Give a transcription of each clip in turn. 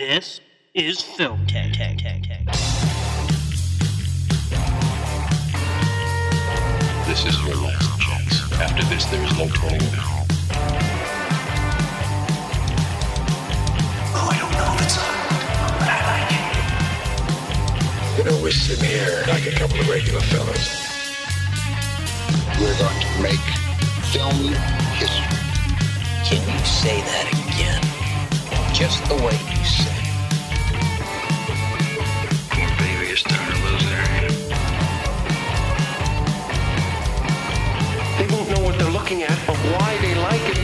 This is Film Tech. Tech, Tech, Tech. This is your last chance. After this, there is no turning back. Oh, I don't know if it's on, but I like it. You know, we're sitting here like a couple of regular fellas. We're going to make film history. Can you say that again? Just the way you said it. Poor baby is starting to lose their head. They won't know what they're looking at or why they like it,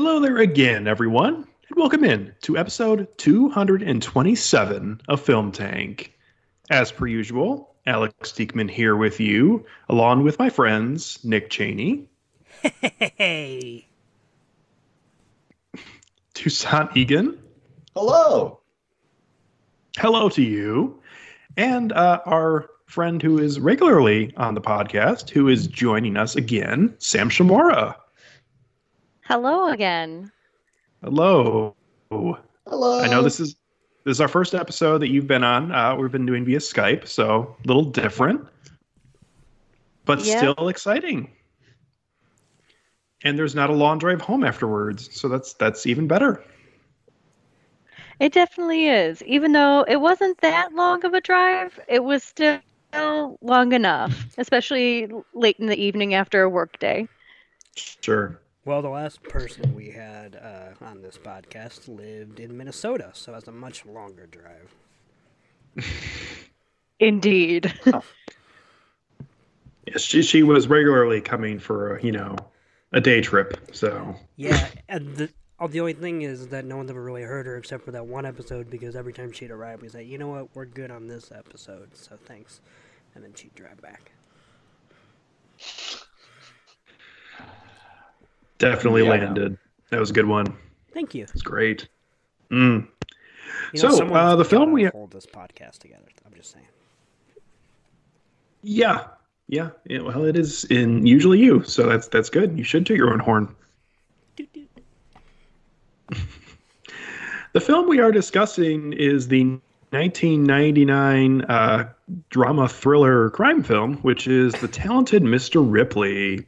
Hello there again, everyone, and welcome in to episode 227 of Film Tank. As per usual, Alex Diekman here with you, along with my friends Nick Cheney, Hey. Toussaint Egan, Hello. hello to you, and uh, our friend who is regularly on the podcast, who is joining us again, Sam Shamora. Hello again. Hello. Hello. I know this is this is our first episode that you've been on. Uh, we've been doing via Skype, so a little different, but Yeah. still exciting. And there's not a long drive home afterwards, so that's that's even better. It definitely is. Even though it wasn't that long of a drive, it was still long enough, especially late in the evening after a work day. Sure. Well, the last person we had uh, on this podcast lived in Minnesota, so that's a much longer drive. Indeed. Yes, she she was regularly coming for a, you know a day trip. So Yeah, and the oh, the only thing is that no one's ever really heard her except for that one episode because every time she'd arrive, we say, you know what, we're good on this episode, so thanks, and then she'd drive back. Definitely Yeah. landed. That was a good one. Thank you. It's great. Mm. You So, uh, the film we- hold this podcast together. I'm just saying. Yeah, yeah. yeah, Well, it is in usually you, so that's that's good. You should toot your own horn. The film we are discussing is the 1999 uh, drama thriller crime film, which is The Talented Mr. Ripley.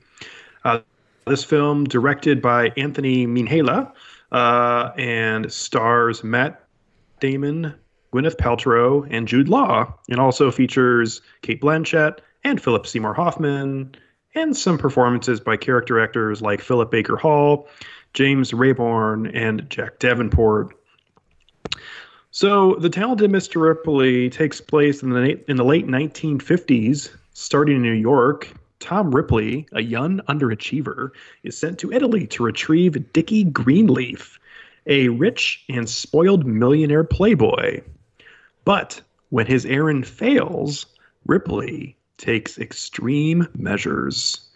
This film, directed by Anthony Minghella, uh, and stars Matt Damon, Gwyneth Paltrow, and Jude Law, and also features Cate Blanchett and Philip Seymour Hoffman, and some performances by character actors like Philip Baker Hall, James Rebhorn, and Jack Davenport. So, The Talented Mr. Ripley takes place in the, in the late 1950s, starting in New York. Tom Ripley, a young underachiever, is sent to Italy to retrieve Dickie Greenleaf, a rich and spoiled millionaire playboy. But when his errand fails, Ripley takes extreme measures.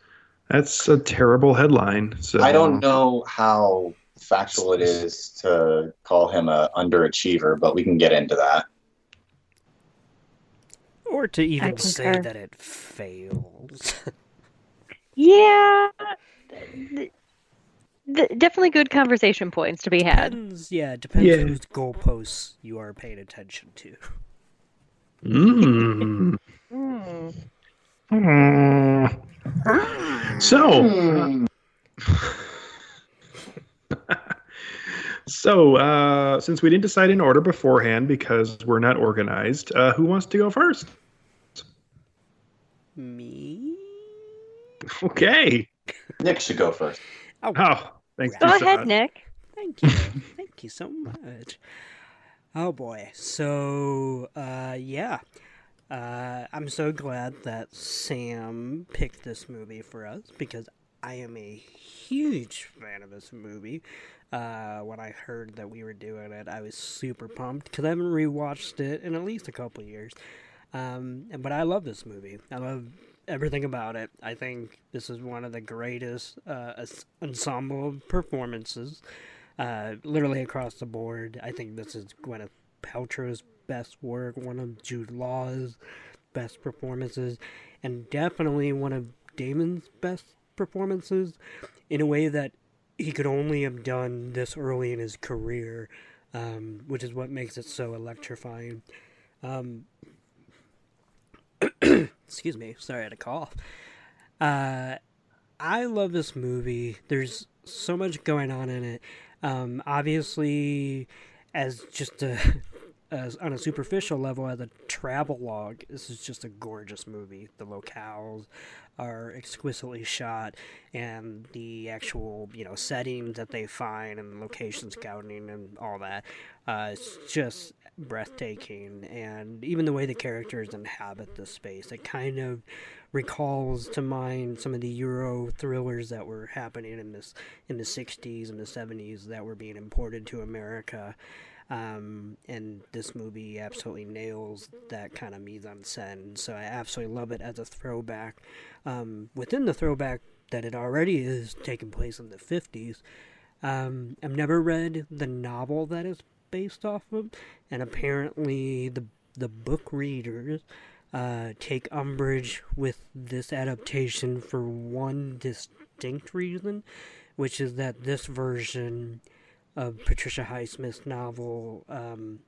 That's a terrible headline. So I don't know how factual it is to call him a underachiever, but we can get into that. Or to even say that it fails. yeah. th- th- definitely good conversation points to be had. depends, yeah, it depends Yeah. whose goalposts you are paying attention to. Mm. So, so uh, since we didn't decide in order beforehand because we're not organized, uh, who wants to go first? Me? Okay. Nick should go first. Oh, Oh, thanks. Go Toussaint. ahead, Nick. thank you. thank you so much. Oh boy. So, uh, yeah. Uh, I'm so glad that Sam picked this movie for us because I am a huge fan of this movie. Uh, when I heard that we were doing it, I was super pumped because I haven't rewatched it in at least a couple years. Um, but I love this movie. I love everything about it. I think this is one of the greatest uh, ensemble performances, uh, literally across the board. I think this is Gwyneth Paltrow's best work, one of Jude Law's best performances, and definitely one of Damon's best performances in a way that he could only have done this early in his career, um, which is what makes it so electrifying. Um, excuse me, sorry, I had a cough. Uh, I love this movie. There's so much going on in it. Um, obviously, as just a as on a superficial level, as a travel log, this is just a gorgeous movie. The locales are exquisitely shot, and the actual you know settings that they find and location scouting and all that, uh, it's just breathtaking. And even the way the characters inhabit the space, it kind of recalls to mind some of the Euro thrillers that were happening in this in the '60s and the '70s that were being imported to America. Um, and this movie absolutely nails that kind of mise en scène. So I absolutely love it as a throwback. Um, within the throwback that it already is taking place in the 50s, um, I've never read the novel that is based off of, and apparently the the book readers uh, take umbrage with this adaptation for one distinct reason, which is that this version of Patricia Highsmith's novel um,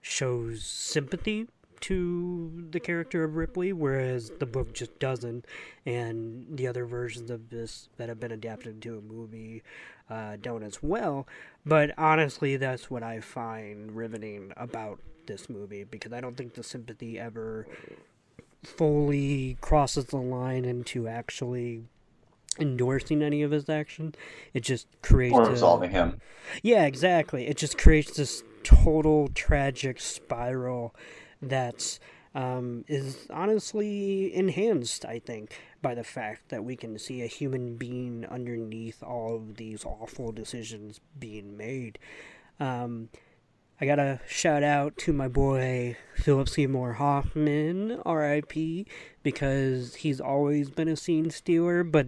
shows sympathy to the character of Ripley, whereas the book just doesn't, and the other versions of this that have been adapted to a movie uh, don't as well. But honestly, that's what I find riveting about this movie because I don't think the sympathy ever fully crosses the line into actually endorsing any of his action. It just creates Or absolving him. yeah, exactly. It just creates this total tragic spiral that's um, is honestly enhanced, I think, by the fact that we can see a human being underneath all of these awful decisions being made. Um, I gotta shout out to my boy Philip Seymour Hoffman, R.I.P., because he's always been a scene stealer, but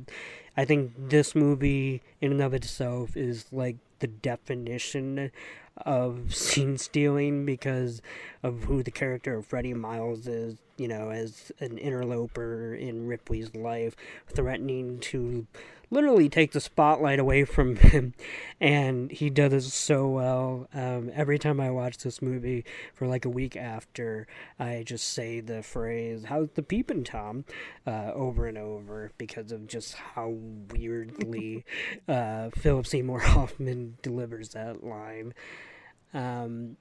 I think this movie, in and of itself, is like the definition of scene stealing because of who the character of Freddie Miles is, you know, as an interloper in Ripley's life, threatening to literally take the spotlight away from him, and he does it so well. Um, every time I watch this movie for like a week after, I just say the phrase "How's the peeping tom?" Uh, over and over because of just how weirdly uh, Philip Seymour Hoffman delivers that line. Um,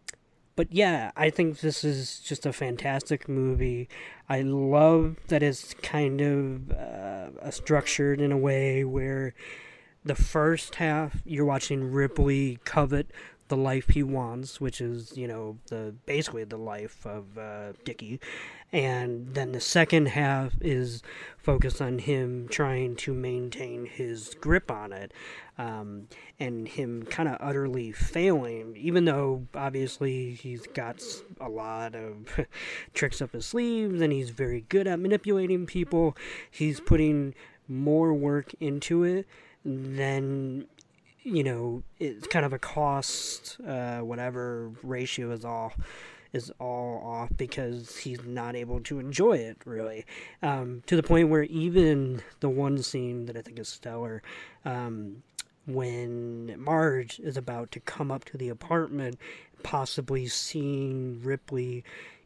but yeah, I think this is just a fantastic movie. I love that it's kind of uh, structured in a way where the first half you're watching Ripley covet the life he wants, which is you know the basically the life of uh, Dickie, and then the second half is focused on him trying to maintain his grip on it, um, and him kind of utterly failing, even though obviously he's got a lot of tricks up his sleeves and he's very good at manipulating people. He's putting more work into it than you know it's kind of a cost uh, whatever ratio is all is all off because he's not able to enjoy it really. Um, to the point where even the one scene that i think is stellar um, when marge is about to come up to the apartment possibly seeing ripley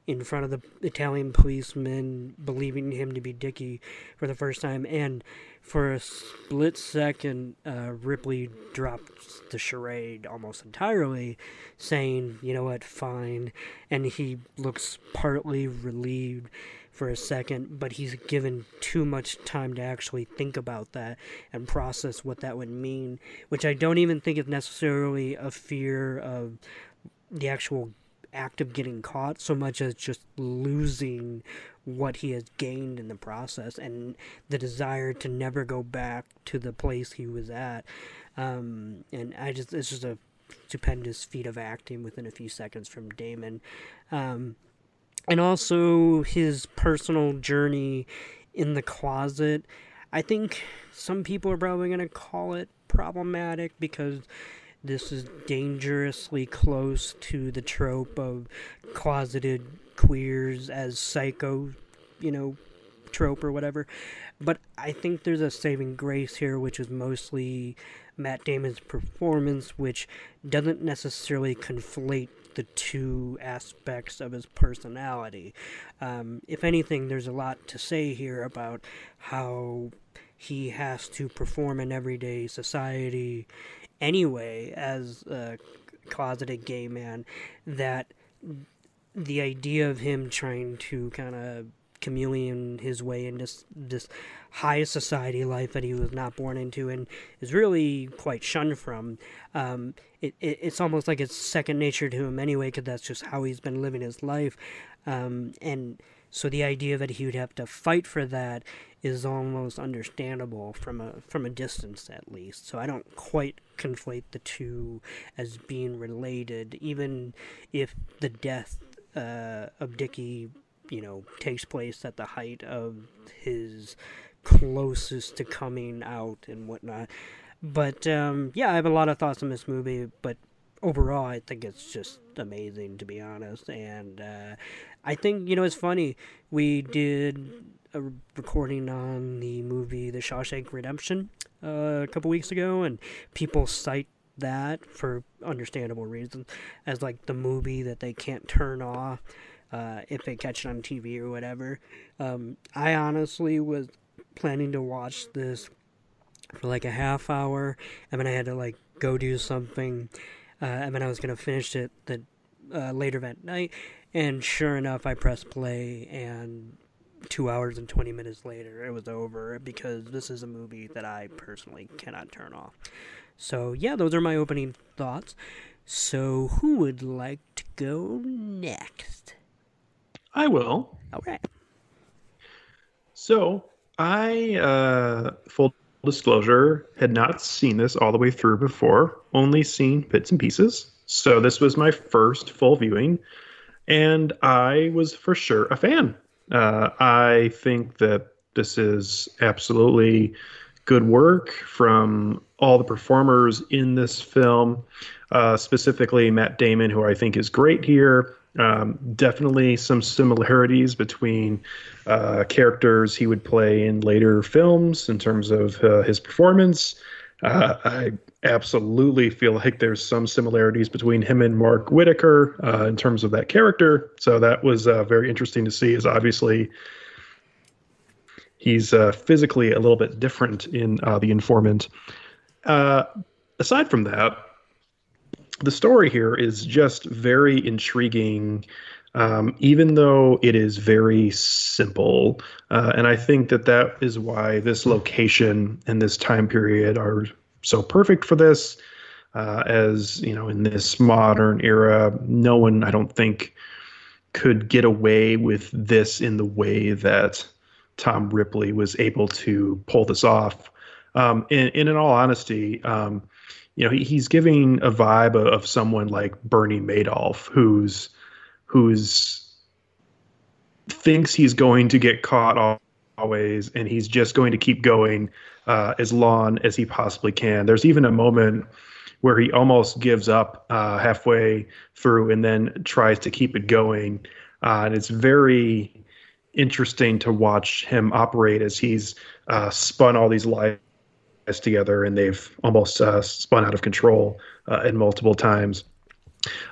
in front of the Italian policeman, believing him to be Dickie for the first time, and for a split second, uh, Ripley drops the charade almost entirely, saying, "You know what? Fine," and he looks partly relieved for a second, but he's given too much time to actually think about that and process what that would mean, which I don't even think is necessarily a fear of the actual act of getting caught so much as just losing what he has gained in the process and the desire to never go back to the place he was at. Um, and I just, it's just a stupendous feat of acting within a few seconds from Damon. Um, and also his personal journey in the closet. I think some people are probably going to call it problematic because this is dangerously close to the trope of closeted queers as psycho, you know, trope or whatever. But I think there's a saving grace here, which is mostly Matt Damon's performance, which doesn't necessarily conflate the two aspects of his personality. Um, if anything, there's a lot to say here about how he has to perform in everyday society anyway as a closeted gay man that the idea of him trying to kind of chameleon his way into this, high society life that he was not born into and is really quite shunned from. Um, it, it, it's almost like it's second nature to him anyway, because that's just how he's been living his life. Um, and so the idea that he would have to fight for that is almost understandable from a from a distance at least. So I don't quite conflate the two as being related, even if the death uh, of Dickie, you know, takes place at the height of his closest to coming out and whatnot. But um, yeah, I have a lot of thoughts on this movie, but overall, I think it's just amazing to be honest. And uh, I think you know it's funny. We did a recording on the movie The Shawshank Redemption uh, a couple weeks ago, and people cite that for understandable reasons as like the movie that they can't turn off uh, if they catch it on TV or whatever. Um, I honestly was planning to watch this for like a half hour, and then I had to like go do something, uh, and then I was gonna finish it the uh, later that night. And sure enough, I pressed play, and two hours and 20 minutes later, it was over because this is a movie that I personally cannot turn off. So, yeah, those are my opening thoughts. So, who would like to go next? I will. All right. So, I, uh, full disclosure, had not seen this all the way through before, only seen bits and pieces. So, this was my first full viewing, and I was for sure a fan. Uh, I think that this is absolutely good work from all the performers in this film, uh, specifically Matt Damon, who I think is great here. Um, definitely some similarities between uh, characters he would play in later films in terms of uh, his performance. Uh, I absolutely feel like there's some similarities between him and Mark Whitacre uh, in terms of that character. So that was uh, very interesting to see. Is obviously he's uh, physically a little bit different in the informant. Uh, aside from that, the story here is just very intriguing. Um, even though it is very simple. Uh, and I think that that is why this location and this time period are so perfect for this. Uh, as you know, in this modern era, no one, I don't think, could get away with this in the way that Tom Ripley was able to pull this off. Um, and, and in all honesty, um, you know, he, he's giving a vibe of, of someone like Bernie Madoff, who's who's thinks he's going to get caught always, and he's just going to keep going uh, as long as he possibly can. There's even a moment where he almost gives up uh, halfway through and then tries to keep it going, uh, and it's very interesting to watch him operate as he's uh, spun all these lies together and they've almost uh, spun out of control uh, in multiple times.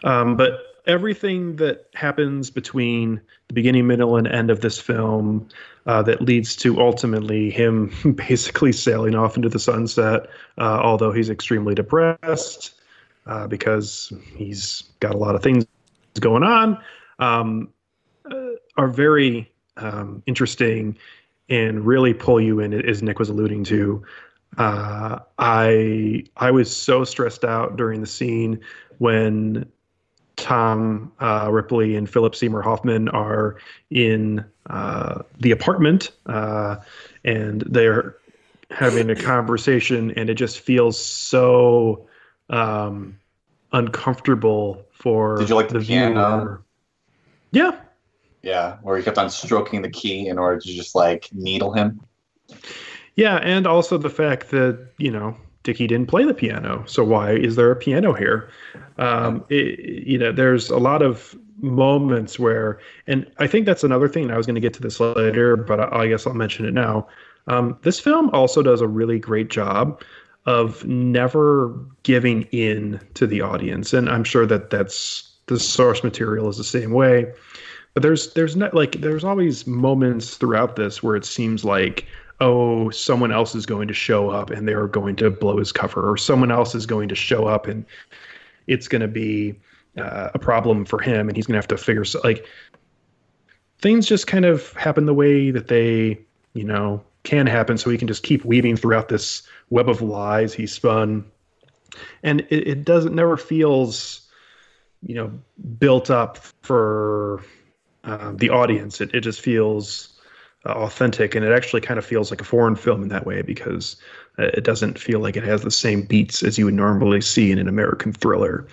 Um, but everything that happens between the beginning, middle, and end of this film uh, that leads to ultimately him basically sailing off into the sunset, uh, although he's extremely depressed uh, because he's got a lot of things going on, um, uh, are very um, interesting and really pull you in, as Nick was alluding to. Uh, I I was so stressed out during the scene when Tom uh, Ripley and Philip Seymour Hoffman are in uh, the apartment uh, and they're having a conversation, and it just feels so um, uncomfortable for Did you like the, the piano? viewer. Yeah, Yeah, where he kept on stroking the key in order to just like needle him. Yeah, and also the fact that you know Dickie didn't play the piano, so why is there a piano here? Um, it, you know, there's a lot of moments where, and I think that's another thing. I was going to get to this later, but I, I guess I'll mention it now. Um, this film also does a really great job of never giving in to the audience, and I'm sure that that's the source material is the same way. But there's there's not like there's always moments throughout this where it seems like oh someone else is going to show up and they're going to blow his cover or someone else is going to show up and it's going to be uh, a problem for him and he's going to have to figure so like things just kind of happen the way that they you know can happen. So he can just keep weaving throughout this web of lies he spun. And it, it doesn't never feels you know built up for um, the audience. It, it just feels uh, authentic and it actually kind of feels like a foreign film in that way because uh, it doesn't feel like it has the same beats as you would normally see in an american thriller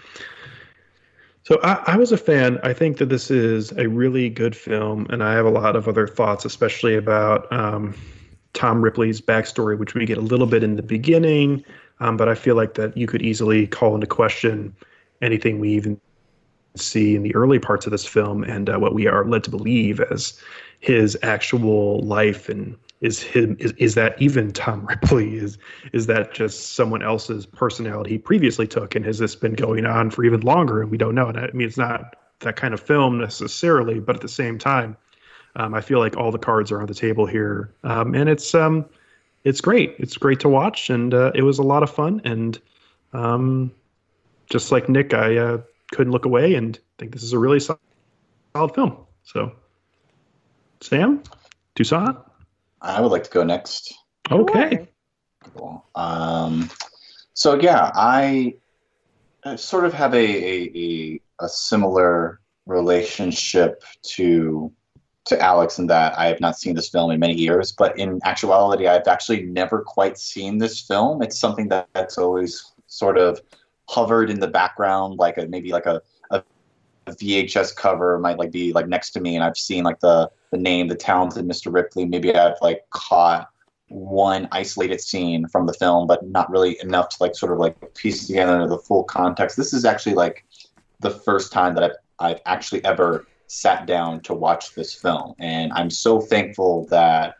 so I, I, was a fan. I think that this is a really good film, and I have a lot of other thoughts, especially about um, Tom Ripley's backstory, which we get a little bit in the beginning. Um, but I feel like that you could easily call into question anything we even see in the early parts of this film and uh, what we are led to believe as his actual life and is him is, is that even Tom Ripley? Is is that just someone else's personality he previously took? And has this been going on for even longer? And we don't know. And I mean it's not that kind of film necessarily but at the same time um, I feel like all the cards are on the table here. Um, and it's um it's great. It's great to watch. And uh, it was a lot of fun. And um just like Nick I uh, couldn't look away and think this is a really solid, solid film so Sam Toussaint I would like to go next. Okay. Cool. Um, so yeah, I sort of have a, a, a, a similar relationship to to Alex in that I have not seen this film in many years, but in actuality, I've actually never quite seen this film. It's something that, that's always sort of hovered in the background, like a maybe like a, a VHS cover might like be like next to me, and I've seen like the the name, the talented Mr. Ripley. Maybe I've like caught one isolated scene from the film, but not really enough to like sort of like piece together the full context. This is actually like the first time that I've I've actually ever sat down to watch this film, and I'm so thankful that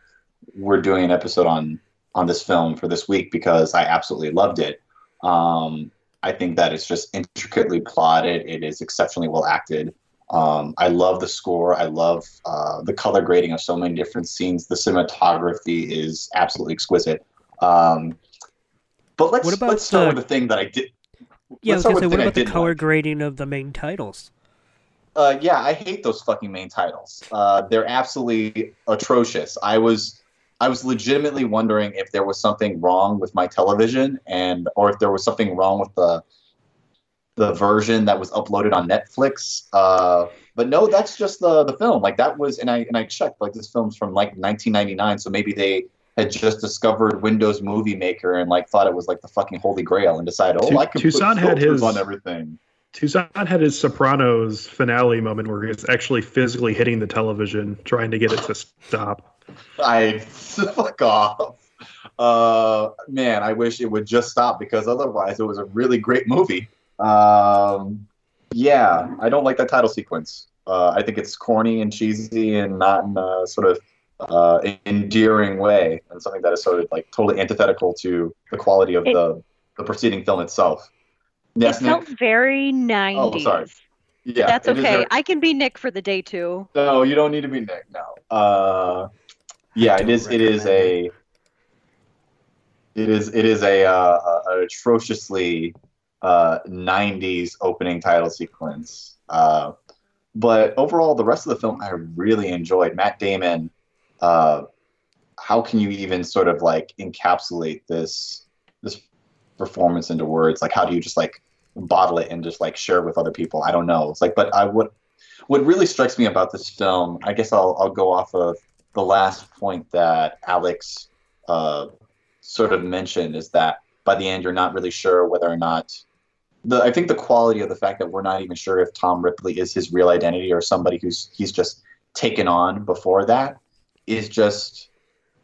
we're doing an episode on on this film for this week because I absolutely loved it. Um, I think that it's just intricately plotted. It is exceptionally well acted. Um, I love the score. I love uh, the color grading of so many different scenes. The cinematography is absolutely exquisite. Um, but let's let's start the- with the thing that I did. Yeah, I was gonna say, what about the color like. grading of the main titles? Uh, yeah, I hate those fucking main titles. Uh, they're absolutely atrocious. I was I was legitimately wondering if there was something wrong with my television and or if there was something wrong with the the version that was uploaded on Netflix. Uh, but no, that's just the the film. Like that was and I and I checked like this film's from like 1999, so maybe they had just discovered Windows Movie Maker and like thought it was like the fucking holy grail and decided, oh, Tu- I can put had his- on everything. Toussaint had his Sopranos finale moment where he's actually physically hitting the television, trying to get it to stop. I fuck off. Uh, man, I wish it would just stop because otherwise it was a really great movie. Um, yeah, I don't like that title sequence. Uh, I think it's corny and cheesy and not in a sort of uh, endearing way, and something that is sort of like totally antithetical to the quality of It- the the preceding film itself. Yes, it felt Nick? very 90s. Oh, sorry. Yeah, That's okay. very- I can be Nick for the day too. No, you don't need to be Nick. No. Uh, yeah, it is. It is a. It is. It is a, uh, a atrociously uh, '90s opening title sequence. Uh, but overall, the rest of the film I really enjoyed. Matt Damon. Uh, how can you even sort of like encapsulate this this performance into words? Like, how do you just like bottle it and just like share it with other people? I don't know. It's like, but I would what really strikes me about this film, I guess I'll, I'll go off of the last point that Alex uh, sort of mentioned is that by the end you're not really sure whether or not the I think the quality of the fact that we're not even sure if Tom Ripley is his real identity or somebody who's he's just taken on before that is just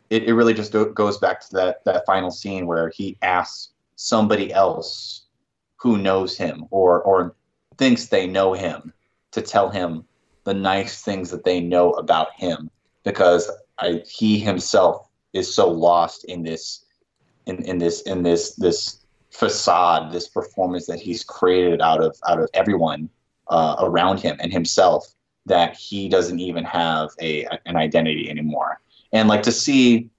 it, it really just goes back to that that final scene where he asks somebody else who knows him or or thinks they know him to tell him the nice things that they know about him because I, he himself is so lost in this in, in this in this this facade this performance that he's created out of out of everyone uh, around him and himself that he doesn't even have a an identity anymore. And like to see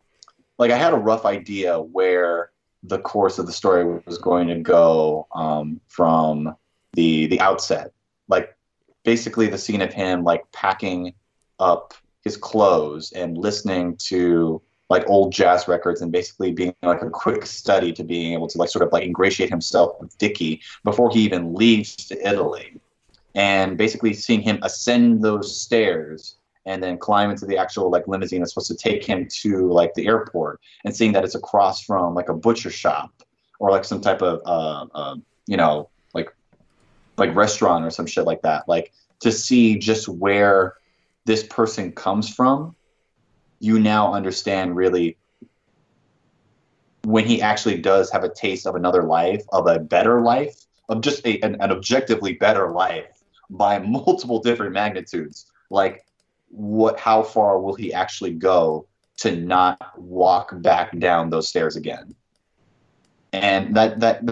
like i had a rough idea where the course of the story was going to go um, from the the outset. Like basically the scene of him like packing up his clothes and listening to like old jazz records and basically being like a quick study to being able to like sort of like ingratiate himself with Dickie before he even leaves to Italy. And basically seeing him ascend those stairs and then climb into the actual like limousine that's supposed to take him to like the airport and seeing that it's across from like a butcher shop or like some type of uh, uh you know like like restaurant or some shit like that like to see just where this person comes from you now understand really when he actually does have a taste of another life, of a better life, of just a, an, an objectively better life by multiple different magnitudes. Like, what? How far will he actually go to not walk back down those stairs again? And that that,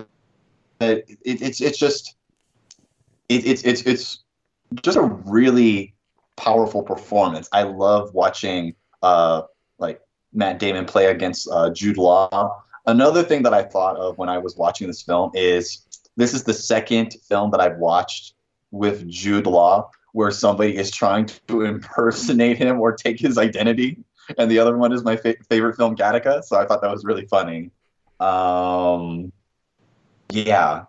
that it, it's it's just it, it's it's it's just a really powerful performance. I love watching uh, like Matt Damon play against uh, Jude Law. Another thing that I thought of when I was watching this film is this is the second film that I've watched with Jude Law where somebody is trying to impersonate him or take his identity. And the other one is my fa- favorite film, Gattaca. So I thought that was really funny. Um, yeah,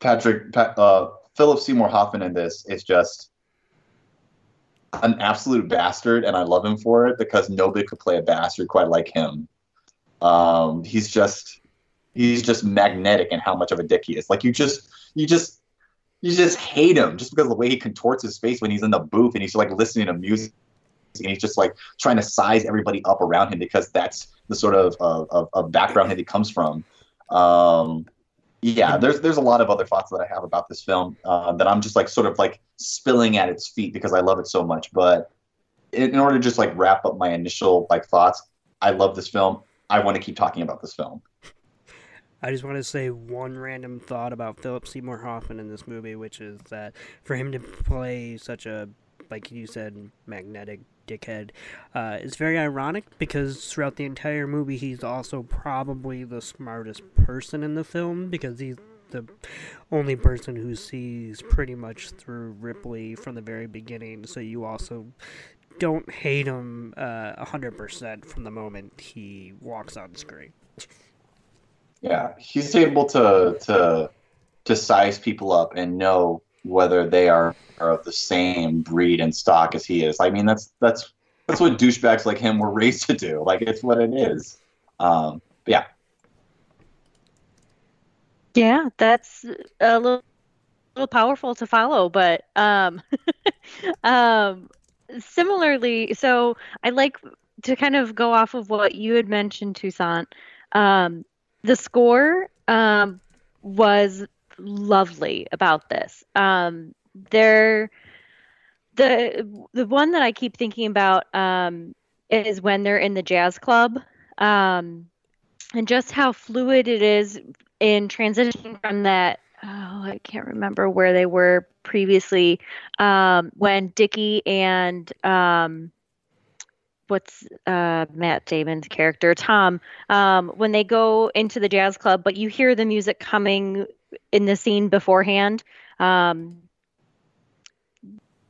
Patrick, Pat, uh, Philip Seymour Hoffman in this is just an absolute bastard, and I love him for it because nobody could play a bastard quite like him. Um, he's just he's just magnetic in how much of a dick he is. Like you just you just you just hate him just because of the way he contorts his face when he's in the booth and he's like listening to music and he's just like trying to size everybody up around him because that's the sort of of, of background that he comes from. Um, yeah, there's there's a lot of other thoughts that I have about this film uh, that I'm just like sort of like spilling at its feet because I love it so much. But in, in order to just like wrap up my initial like thoughts, I love this film. I want to keep talking about this film. I just want to say one random thought about Philip Seymour Hoffman in this movie, which is that for him to play such a, like you said, magnetic dickhead, uh, it's very ironic because throughout the entire movie, he's also probably the smartest person in the film because he's the only person who sees pretty much through Ripley from the very beginning. So you also don't hate him uh, 100% from the moment he walks on screen. Yeah, he's able to to to size people up and know whether they are, are of the same breed and stock as he is. I mean, that's that's that's what douchebags like him were raised to do. Like it's what it is. Um, yeah. Yeah, that's a little, little powerful to follow, but um, um, similarly, so I like to kind of go off of what you had mentioned, Toussaint. Um, the score um, was lovely about this. Um, there, the the one that I keep thinking about um, is when they're in the jazz club, um, and just how fluid it is in transitioning from that. Oh, I can't remember where they were previously um, when Dickie and um, what's uh, Matt Damon's character Tom um, when they go into the jazz club, but you hear the music coming in the scene beforehand. Um,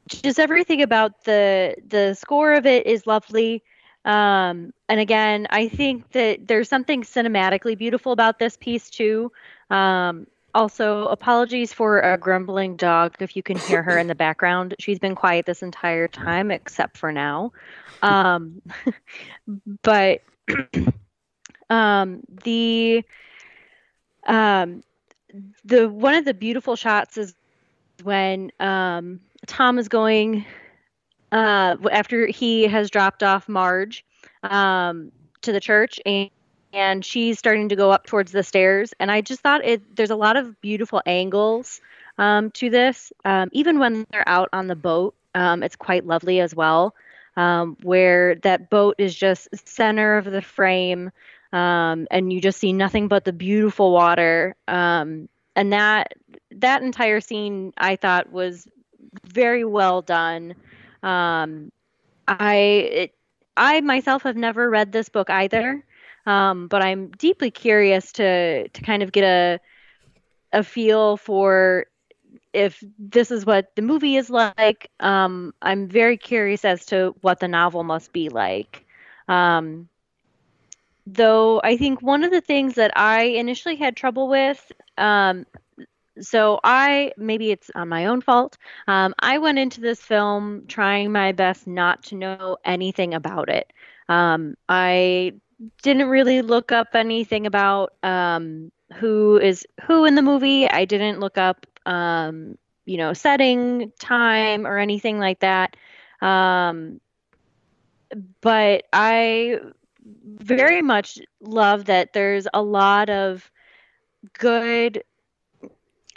just everything about the the score of it is lovely. Um, and again, I think that there's something cinematically beautiful about this piece too. Um, also, apologies for a grumbling dog if you can hear her in the background. She's been quiet this entire time, except for now. Um, but um, the um, the one of the beautiful shots is when um, Tom is going uh, after he has dropped off Marge um, to the church and and she's starting to go up towards the stairs and i just thought it there's a lot of beautiful angles um, to this um, even when they're out on the boat um, it's quite lovely as well um, where that boat is just center of the frame um, and you just see nothing but the beautiful water. Um, and that that entire scene i thought was very well done. Um, i it, i myself have never read this book either um, but i'm deeply curious to to kind of get a a feel for if this is what the movie is like. Um, i'm very curious as to what the novel must be like. Um, though I think one of the things that I initially had trouble with, um, so I maybe it's on my own fault. Um, I went into this film trying my best not to know anything about it. Um, I didn't really look up anything about um, who is who in the movie. I didn't look up, um, you know, setting, time, or anything like that. Um, but I very much love that there's a lot of good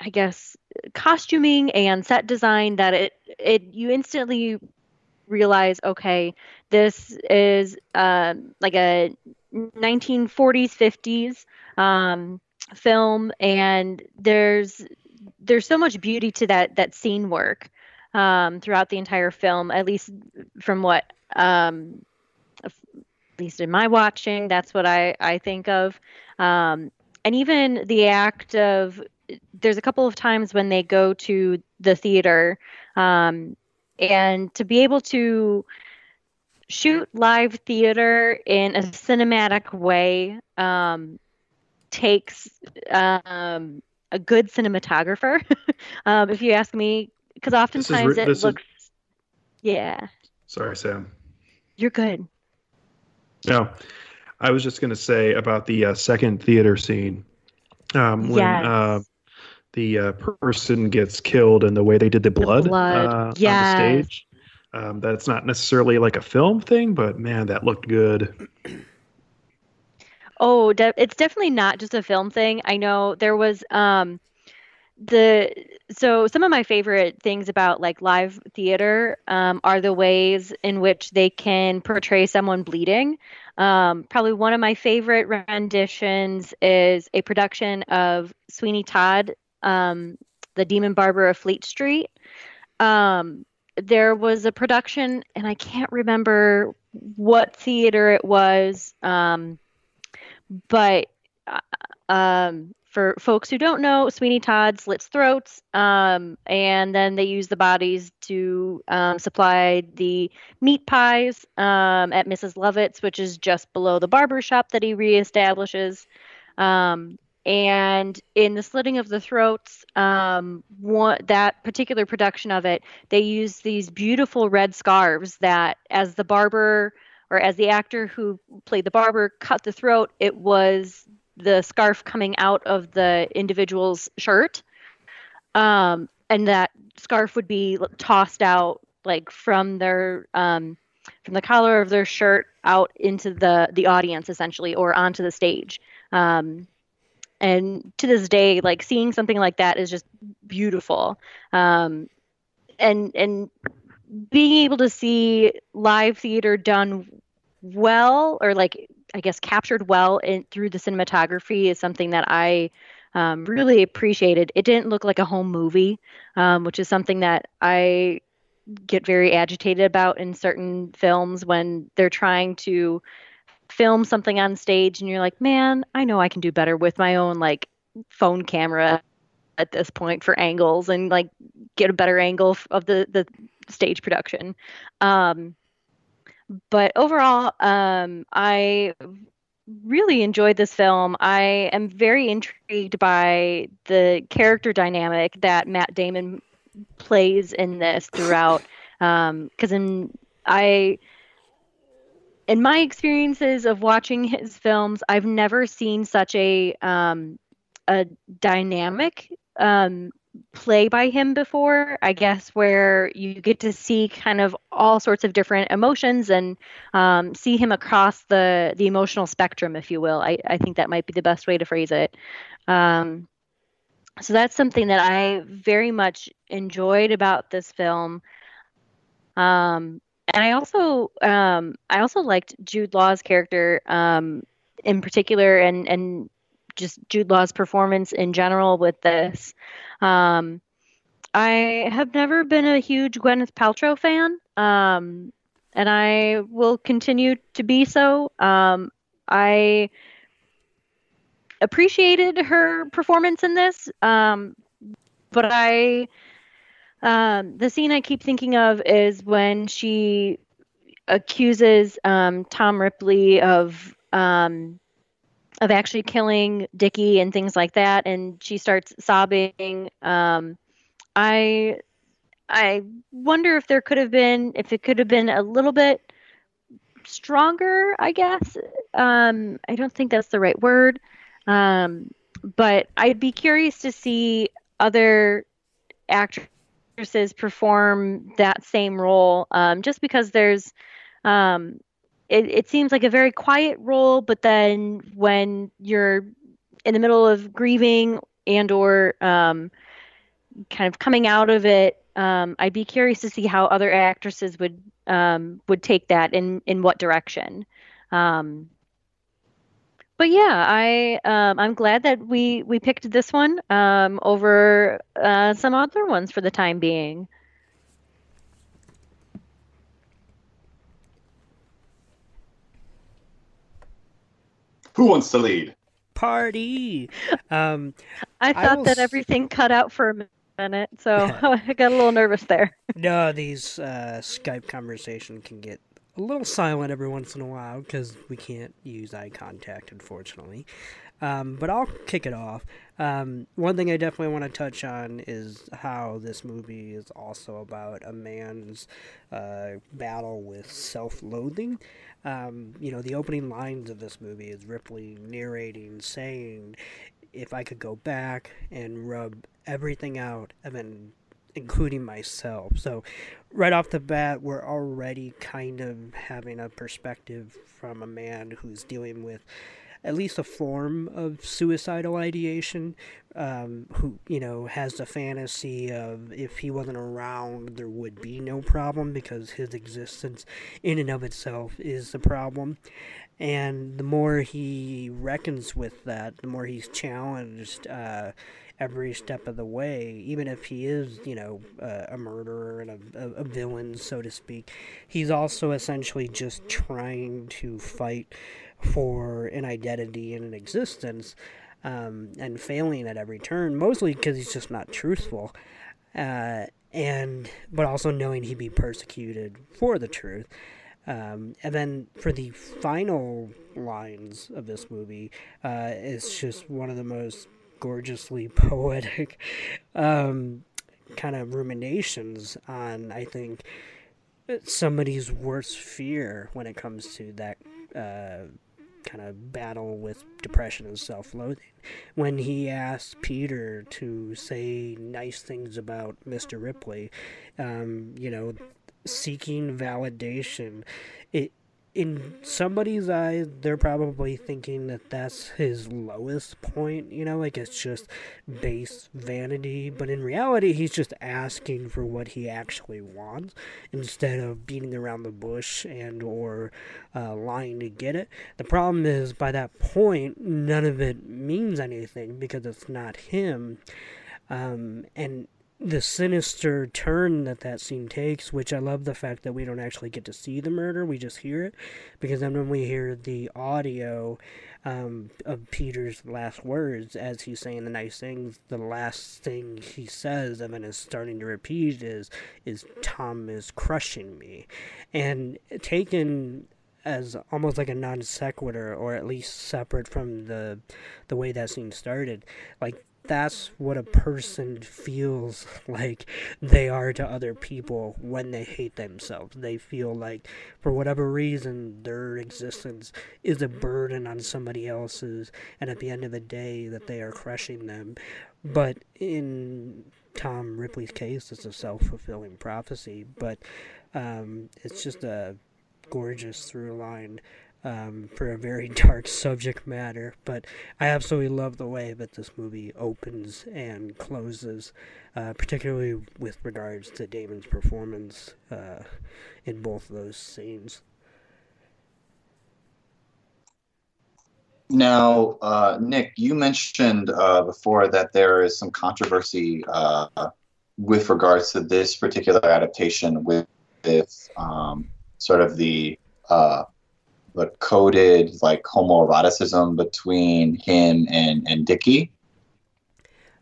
I guess costuming and set design that it it you instantly realize okay this is um, like a 1940s 50s um, film and there's there's so much beauty to that that scene work um, throughout the entire film at least from what um, least in my watching, that's what I, I think of. Um, and even the act of, there's a couple of times when they go to the theater um, and to be able to shoot live theater in a cinematic way um, takes um, a good cinematographer, um, if you ask me, because oftentimes it looks. Is... Yeah. Sorry, Sam. You're good. No, I was just going to say about the uh, second theater scene um, when yes. uh, the uh, person gets killed and the way they did the blood, the blood. yes. Uh, on the stage. Um, that's not necessarily like a film thing, but man, that looked good. Oh, de- it's definitely not just a film thing. I know there was um, the so some of my favorite things about like live theater um, are the ways in which they can portray someone bleeding. Um, probably one of my favorite renditions is a production of sweeney todd um, the demon barber of fleet street. Um, there was a production and i can't remember what theater it was um, but uh, um, for folks who don't know, Sweeney Todd slits throats, um, and then they use the bodies to um, supply the meat pies um, at Mrs. Lovett's, which is just below the barber shop that he reestablishes. Um, and in the slitting of the throats, um, one, that particular production of it, they use these beautiful red scarves that, as the barber or as the actor who played the barber cut the throat, it was the scarf coming out of the individual's shirt. Um, and that scarf would be tossed out like from their um, from the collar of their shirt out into the the audience essentially or onto the stage. Um, and to this day, like seeing something like that is just beautiful. Um, and and being able to see live theater done well or like I guess captured well in through the cinematography is something that I um, really appreciated. It didn't look like a home movie, um, which is something that I get very agitated about in certain films when they're trying to film something on stage and you're like, man, I know I can do better with my own like phone camera at this point for angles and like get a better angle of the the stage production. Um, but overall, um, I really enjoyed this film. I am very intrigued by the character dynamic that Matt Damon plays in this throughout. Because um, in I, in my experiences of watching his films, I've never seen such a um, a dynamic um, play by him before, I guess, where you get to see kind of all sorts of different emotions and um, see him across the the emotional spectrum, if you will. I, I think that might be the best way to phrase it. Um, so that's something that I very much enjoyed about this film. Um, and I also um, I also liked Jude Law's character um, in particular, and and just Jude Law's performance in general with this. Um, I have never been a huge Gwyneth Paltrow fan, um, and I will continue to be so. Um, I appreciated her performance in this, um, but I um, the scene I keep thinking of is when she accuses um, Tom Ripley of um, of actually killing Dickie and things like that, and she starts sobbing. Um, I I wonder if there could have been if it could have been a little bit stronger. I guess um, I don't think that's the right word, um, but I'd be curious to see other actresses perform that same role um, just because there's um, it, it seems like a very quiet role but then when you're in the middle of grieving and or um, kind of coming out of it um, i'd be curious to see how other actresses would um, would take that in in what direction um, but yeah, I um, I'm glad that we we picked this one um, over uh, some other ones for the time being. Who wants to lead? Party. Um, I thought will that s- everything cut out for a minute, so I got a little nervous there. no, these uh, Skype conversation can get a little silent every once in a while because we can't use eye contact, unfortunately. Um, but I'll kick it off. Um, one thing I definitely want to touch on is how this movie is also about a man's uh, battle with self-loathing. Um, you know, the opening lines of this movie is Ripley narrating, saying, "If I could go back and rub everything out, then including myself." So, right off the bat, we're already kind of having a perspective from a man who's dealing with at least a form of suicidal ideation, um, who, you know, has the fantasy of if he wasn't around, there would be no problem because his existence in and of itself is the problem. And the more he reckons with that, the more he's challenged uh, every step of the way, even if he is, you know, uh, a murderer and a, a, a villain, so to speak. He's also essentially just trying to fight for an identity and an existence um, and failing at every turn, mostly because he's just not truthful. Uh, and but also knowing he'd be persecuted for the truth. Um, and then for the final lines of this movie, uh, it's just one of the most gorgeously poetic um, kind of ruminations on, I think, somebody's worst fear when it comes to that uh, kind of battle with depression and self-loathing. When he asks Peter to say nice things about Mr. Ripley, um, you know, seeking validation, it in somebody's eyes, they're probably thinking that that's his lowest point, you know, like it's just base vanity. But in reality, he's just asking for what he actually wants instead of beating around the bush and or uh, lying to get it. The problem is, by that point, none of it means anything because it's not him. Um, and the sinister turn that that scene takes, which I love the fact that we don't actually get to see the murder, we just hear it, because then when we hear the audio um, of Peter's last words as he's saying the nice things, the last thing he says and then is starting to repeat is is Tom is crushing me, and taken as almost like a non sequitur, or at least separate from the the way that scene started, like that's what a person feels like they are to other people when they hate themselves. They feel like, for whatever reason, their existence is a burden on somebody else's, and at the end of the day, that they are crushing them. But in Tom Ripley's case it's a self fulfilling prophecy, but um, it's just a gorgeous through line um, for a very dark subject matter. But I absolutely love the way that this movie opens and closes, uh, particularly with regards to Damon's performance uh, in both of those scenes. Now, uh, Nick, you mentioned uh, before that there is some controversy uh, with regards to this particular adaptation with, with um, sort of the uh, the coded like homoeroticism between him and and Dickie.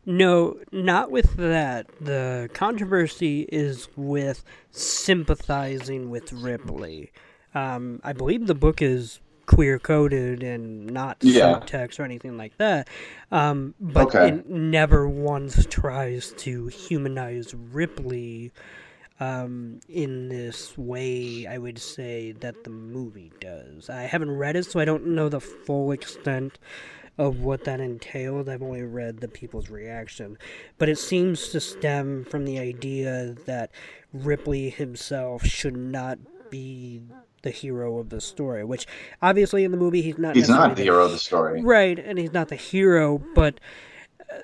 No, not with that. The controversy is with sympathizing with Ripley. Um, I believe the book is queer coded and not Yeah. subtext or anything like that. Um, but Okay. it never once tries to humanize Ripley um, in this way, I would say, that the movie does. I haven't read it, so I don't know the full extent of what that entailed. I've only read the people's reaction. But it seems to stem from the idea that Ripley himself should not be the hero of the story, which obviously in the movie he's not He's not the hero of the story. Right, and he's not the hero, but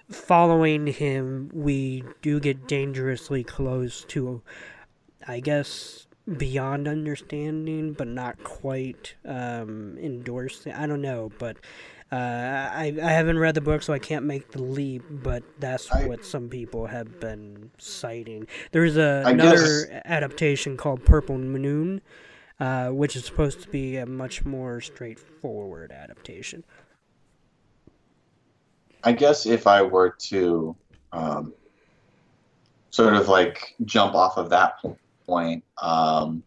following him, we do get dangerously close to, I guess, beyond understanding, but not quite um, endorsing. I don't know, but uh, I I haven't read the book, so I can't make the leap. But that's I- what some people have been citing. There's a, I another guess- adaptation called Purple Noon. Uh, which is supposed to be a much more straightforward adaptation. I guess if I were to um, sort of like jump off of that point, um,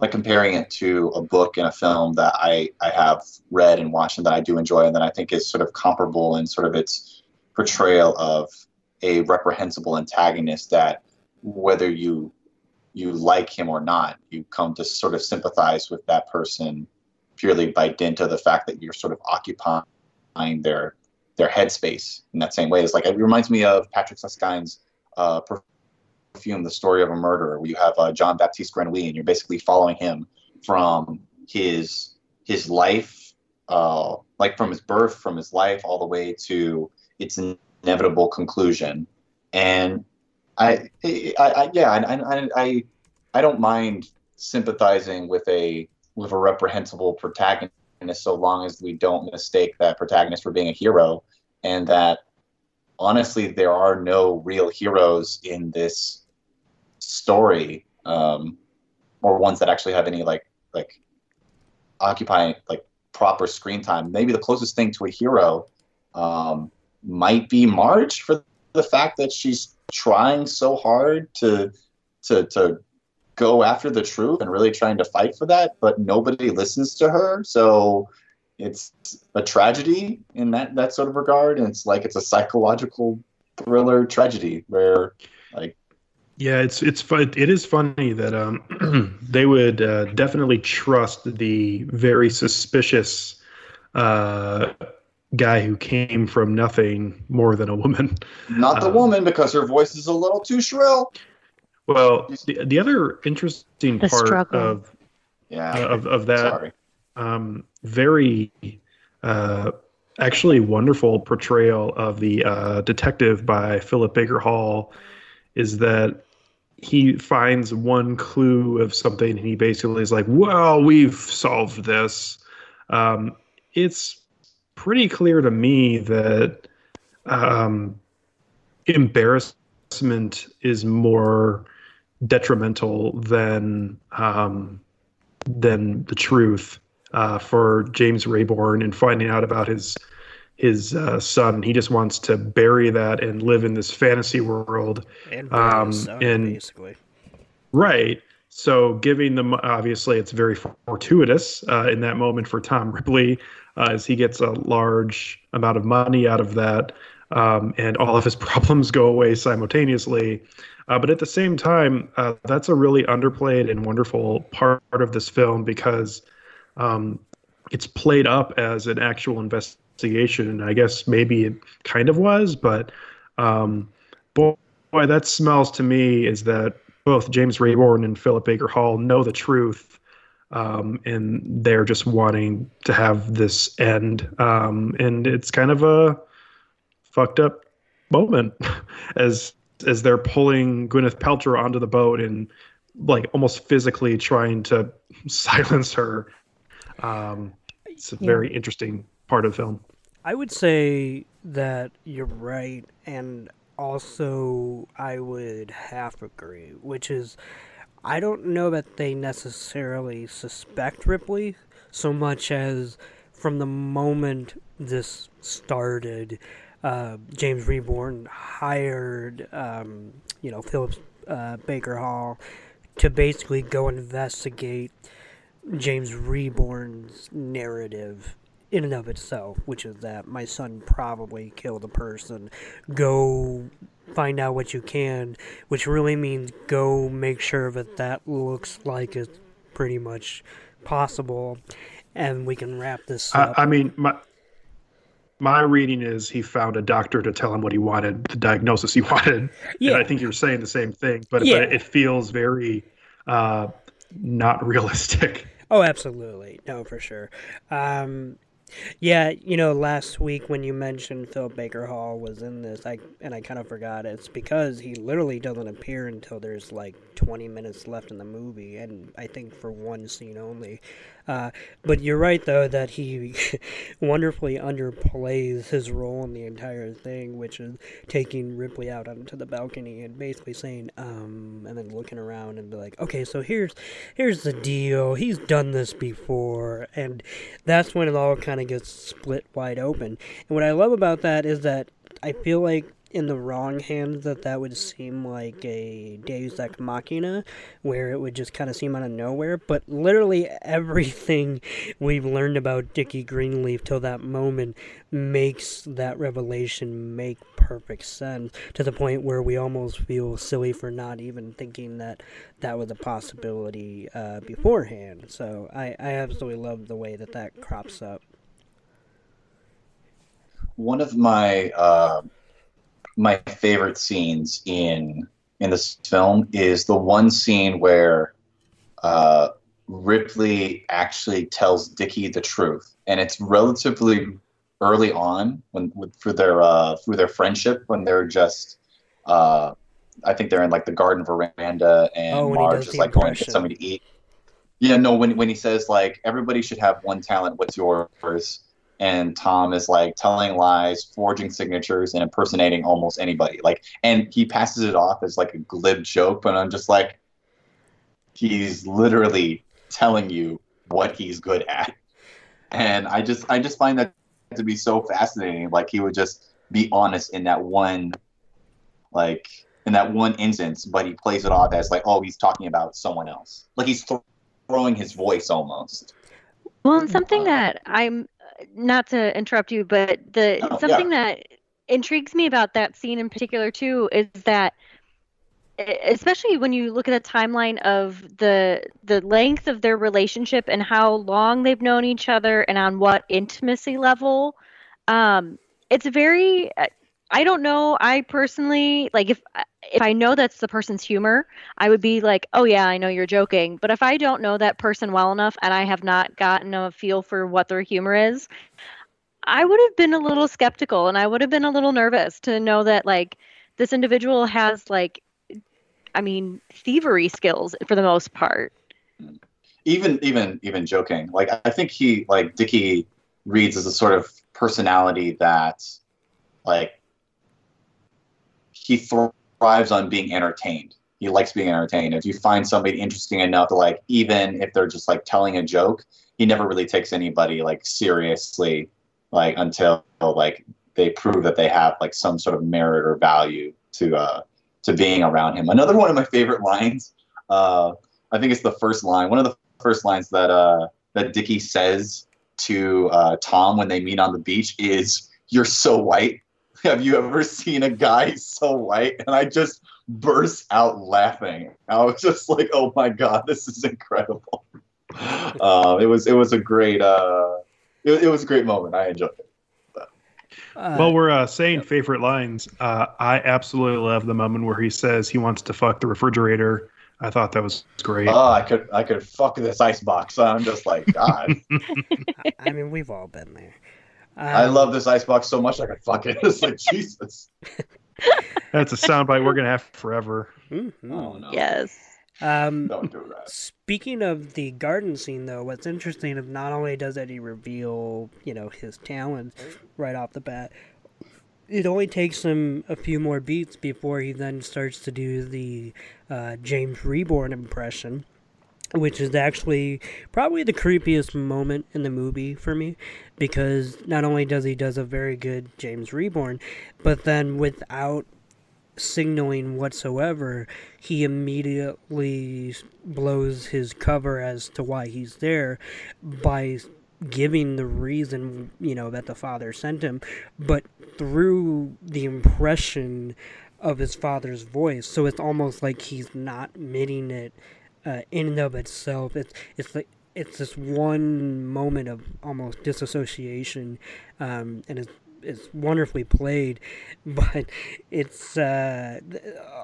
like comparing it to a book and a film that I, I have read and watched and that I do enjoy and that I think is sort of comparable in sort of its portrayal of a reprehensible antagonist that whether you you like him or not, you come to sort of sympathize with that person purely by dint of the fact that you're sort of occupying their their headspace in that same way. It's like it reminds me of Patrick Suskind's uh, perfume, "The Story of a Murderer," where you have uh, John Baptiste Grenouille, and you're basically following him from his his life, uh, like from his birth, from his life, all the way to its inevitable conclusion. And I, I, I yeah, I, I, I don't mind sympathizing with a with a reprehensible protagonist so long as we don't mistake that protagonist for being a hero and that honestly there are no real heroes in this story um, or ones that actually have any like like occupying like proper screen time maybe the closest thing to a hero um, might be marge for the fact that she's trying so hard to to to go after the truth and really trying to fight for that, but nobody listens to her. So it's a tragedy in that that sort of regard, and it's like it's a psychological thriller tragedy where like Yeah, it's it's fun. It is funny that um they would uh, definitely trust the very suspicious uh guy who came from nothing more than a woman. not the Um, woman because her voice is a little too shrill. Well, the, the other interesting The part struggle. of Yeah, of of that sorry. Um, very uh, actually wonderful portrayal of the uh, detective by Philip Baker Hall is that he finds one clue of something and he basically is like, "Well, we've solved this." Um, it's pretty clear to me that um, embarrassment is more detrimental than um, than the truth uh, for James Rebhorn and finding out about his his uh, son. He just wants to bury that and live in this fantasy world. And Um, son, and- basically. Right. So giving them obviously it's very fortuitous uh, in that moment for Tom Ripley uh, as he gets a large amount of money out of that, um, and all of his problems go away simultaneously. Uh, but at the same time, uh, that's a really underplayed and wonderful part of this film because um, it's played up as an actual investigation, and I guess maybe it kind of was, but um, boy, why that smells to me is that both James Rebhorn and Philip Baker Hall know the truth, um, and they're just wanting to have this end. Um, and it's kind of a fucked up moment as as they're pulling Gwyneth Paltrow onto the boat and like almost physically trying to silence her. Um, it's a very interesting part of the film. I would say that you're right, and also I would half agree, which is I don't know that they necessarily suspect Ripley so much as from the moment this started, uh, James Rebhorn hired, um, you know, Phillips uh, Baker Hall to basically go investigate James Rebhorn's narrative in and of itself, which is that my son probably killed a person. Go find out what you can, which really means go make sure that that looks like it's pretty much possible, and we can wrap this I, up. I mean, my my reading is he found a doctor to tell him what he wanted, the diagnosis he wanted. Yeah. And I think you're saying the same thing, but, Yeah. but it feels very uh, not realistic. Oh, absolutely. No, for sure. Um, yeah, you know, last week when you mentioned Phil Baker Hall was in this, I and I kind of forgot it's because he literally doesn't appear until there's like 20 minutes left in the movie, and I think for one scene only. Uh, but you're right though that he wonderfully underplays his role in the entire thing, which is taking Ripley out onto the balcony and basically saying, um, and then looking around and be like, okay, so here's here's the deal. He's done this before, and that's when it all kind of gets split wide open. And what I love about that is that I feel like in the wrong hands that that would seem like a Deus Ex Machina, where it would just kind of seem out of nowhere. But literally everything we've learned about Dickie Greenleaf till that moment makes that revelation make perfect sense to the point where we almost feel silly for not even thinking that that was a possibility uh, beforehand. So I, I absolutely love the way that that crops up. one of my uh, my favorite scenes in in this film is the one scene where uh, Ripley actually tells Dickie the truth, and it's relatively early on when with, through their uh, through their friendship when they're just. Uh, I think they're in like the garden veranda, and Oh, Marge is like going to get something to eat. Yeah, no, when when he says like everybody should have one talent, what's yours? And Tom is like telling lies, forging signatures, and impersonating almost anybody. Like, and he passes it off as like a glib joke, but I'm just like, he's literally telling you what he's good at. And I just I just find that to be so fascinating. Like he would just be honest in that one, like in that one instance, but he plays it off as like, oh, he's talking about someone else. Like he's th- throwing his voice almost. Well, and something uh, that I'm not to interrupt you, but the Oh, something that intrigues me about that scene in particular too is that especially when you look at the timeline of the the length of their relationship and how long they've known each other and on what intimacy level um it's very I don't know I personally like if uh, if I know that's the person's humor I would be like, oh yeah, I know you're joking. But if I don't know that person well enough and I have not gotten a feel for what their humor is, I would have been a little skeptical and I would have been a little nervous to know that like this individual has like, I mean, thievery skills for the most part. even even even joking like i think he like dickie reads as a sort of personality that like he thrives on being entertained. He likes being entertained. If you find somebody interesting enough like even if they're just like telling a joke he never really takes anybody like seriously like until like they prove that they have like some sort of merit or value to uh to being around him. Another one of my favorite lines uh i think it's the first line one of the first lines that uh that Dickie says to uh, Tom when they meet on the beach is "You're so white." Have you ever seen a guy so white? And I just burst out laughing. I was just like, "Oh my god, this is incredible!" Uh, it was it was a great uh, it, it was a great moment. I enjoyed it. Well, we're uh, saying favorite lines. Uh, I absolutely love the moment where he says he wants to fuck the refrigerator. I thought that was great. Oh, I could I could fuck this icebox. I'm just like God. I mean, we've all been there. I Um, love this icebox so much I could fuck it. It's like Jesus. That's a soundbite we're gonna have forever. mhm. Oh no. Yes. Um, Don't do that. Speaking of the garden scene, though, what's interesting is not only does Eddie reveal, you know, his talent right off the bat, it only takes him a few more beats before he then starts to do the uh, James Rebhorn impression, which is actually probably the creepiest moment in the movie for me, because not only does he does a very good James Rebhorn, but then without signaling whatsoever, he immediately blows his cover as to why he's there by giving the reason, you know, that the father sent him, but through the impression of his father's voice. So it's almost like he's not admitting it uh, in and of itself. It's it's like it's this one moment of almost disassociation, um, and it's it's wonderfully played, but it's uh,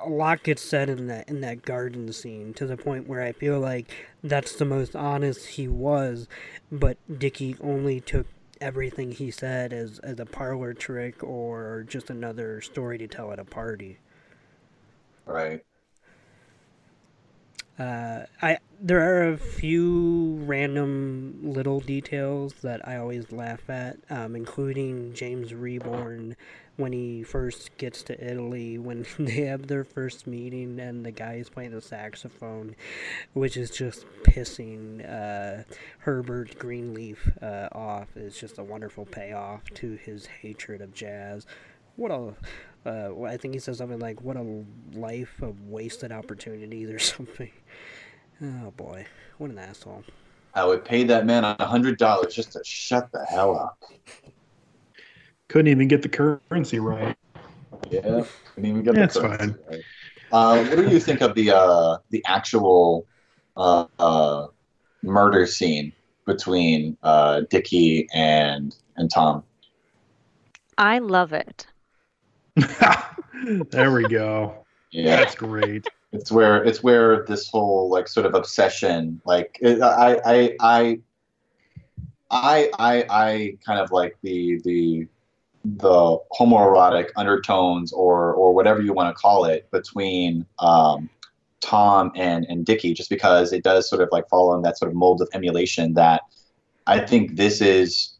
a lot gets said in that in that garden scene to the point where I feel like that's the most honest he was, but Dickie only took everything he said as as a parlor trick or just another story to tell at a party. Right. Uh, I there are a few random little details that I always laugh at, um, including James Rebhorn when he first gets to Italy when they have their first meeting and the guy is playing the saxophone, which is just pissing uh, Herbert Greenleaf uh, off. It's just a wonderful payoff to his hatred of jazz. What a uh, I think he says something like, "What a life of wasted opportunities" or something. Oh boy, what an asshole! I would pay that man a hundred dollars just to shut the hell up. Couldn't even get the currency right. Yeah. Couldn't even get the That's currency fine. right. Uh, what do you think of the uh, the actual uh, uh, murder scene between uh, Dickie and and Tom? I love it. there we go. Yeah. That's great. it's where it's where this whole like sort of obsession like it, I, I i i i i kind of like the the the homoerotic undertones or or whatever you want to call it between um tom and and dickie just because it does sort of like follow in that sort of mold of emulation that i think this is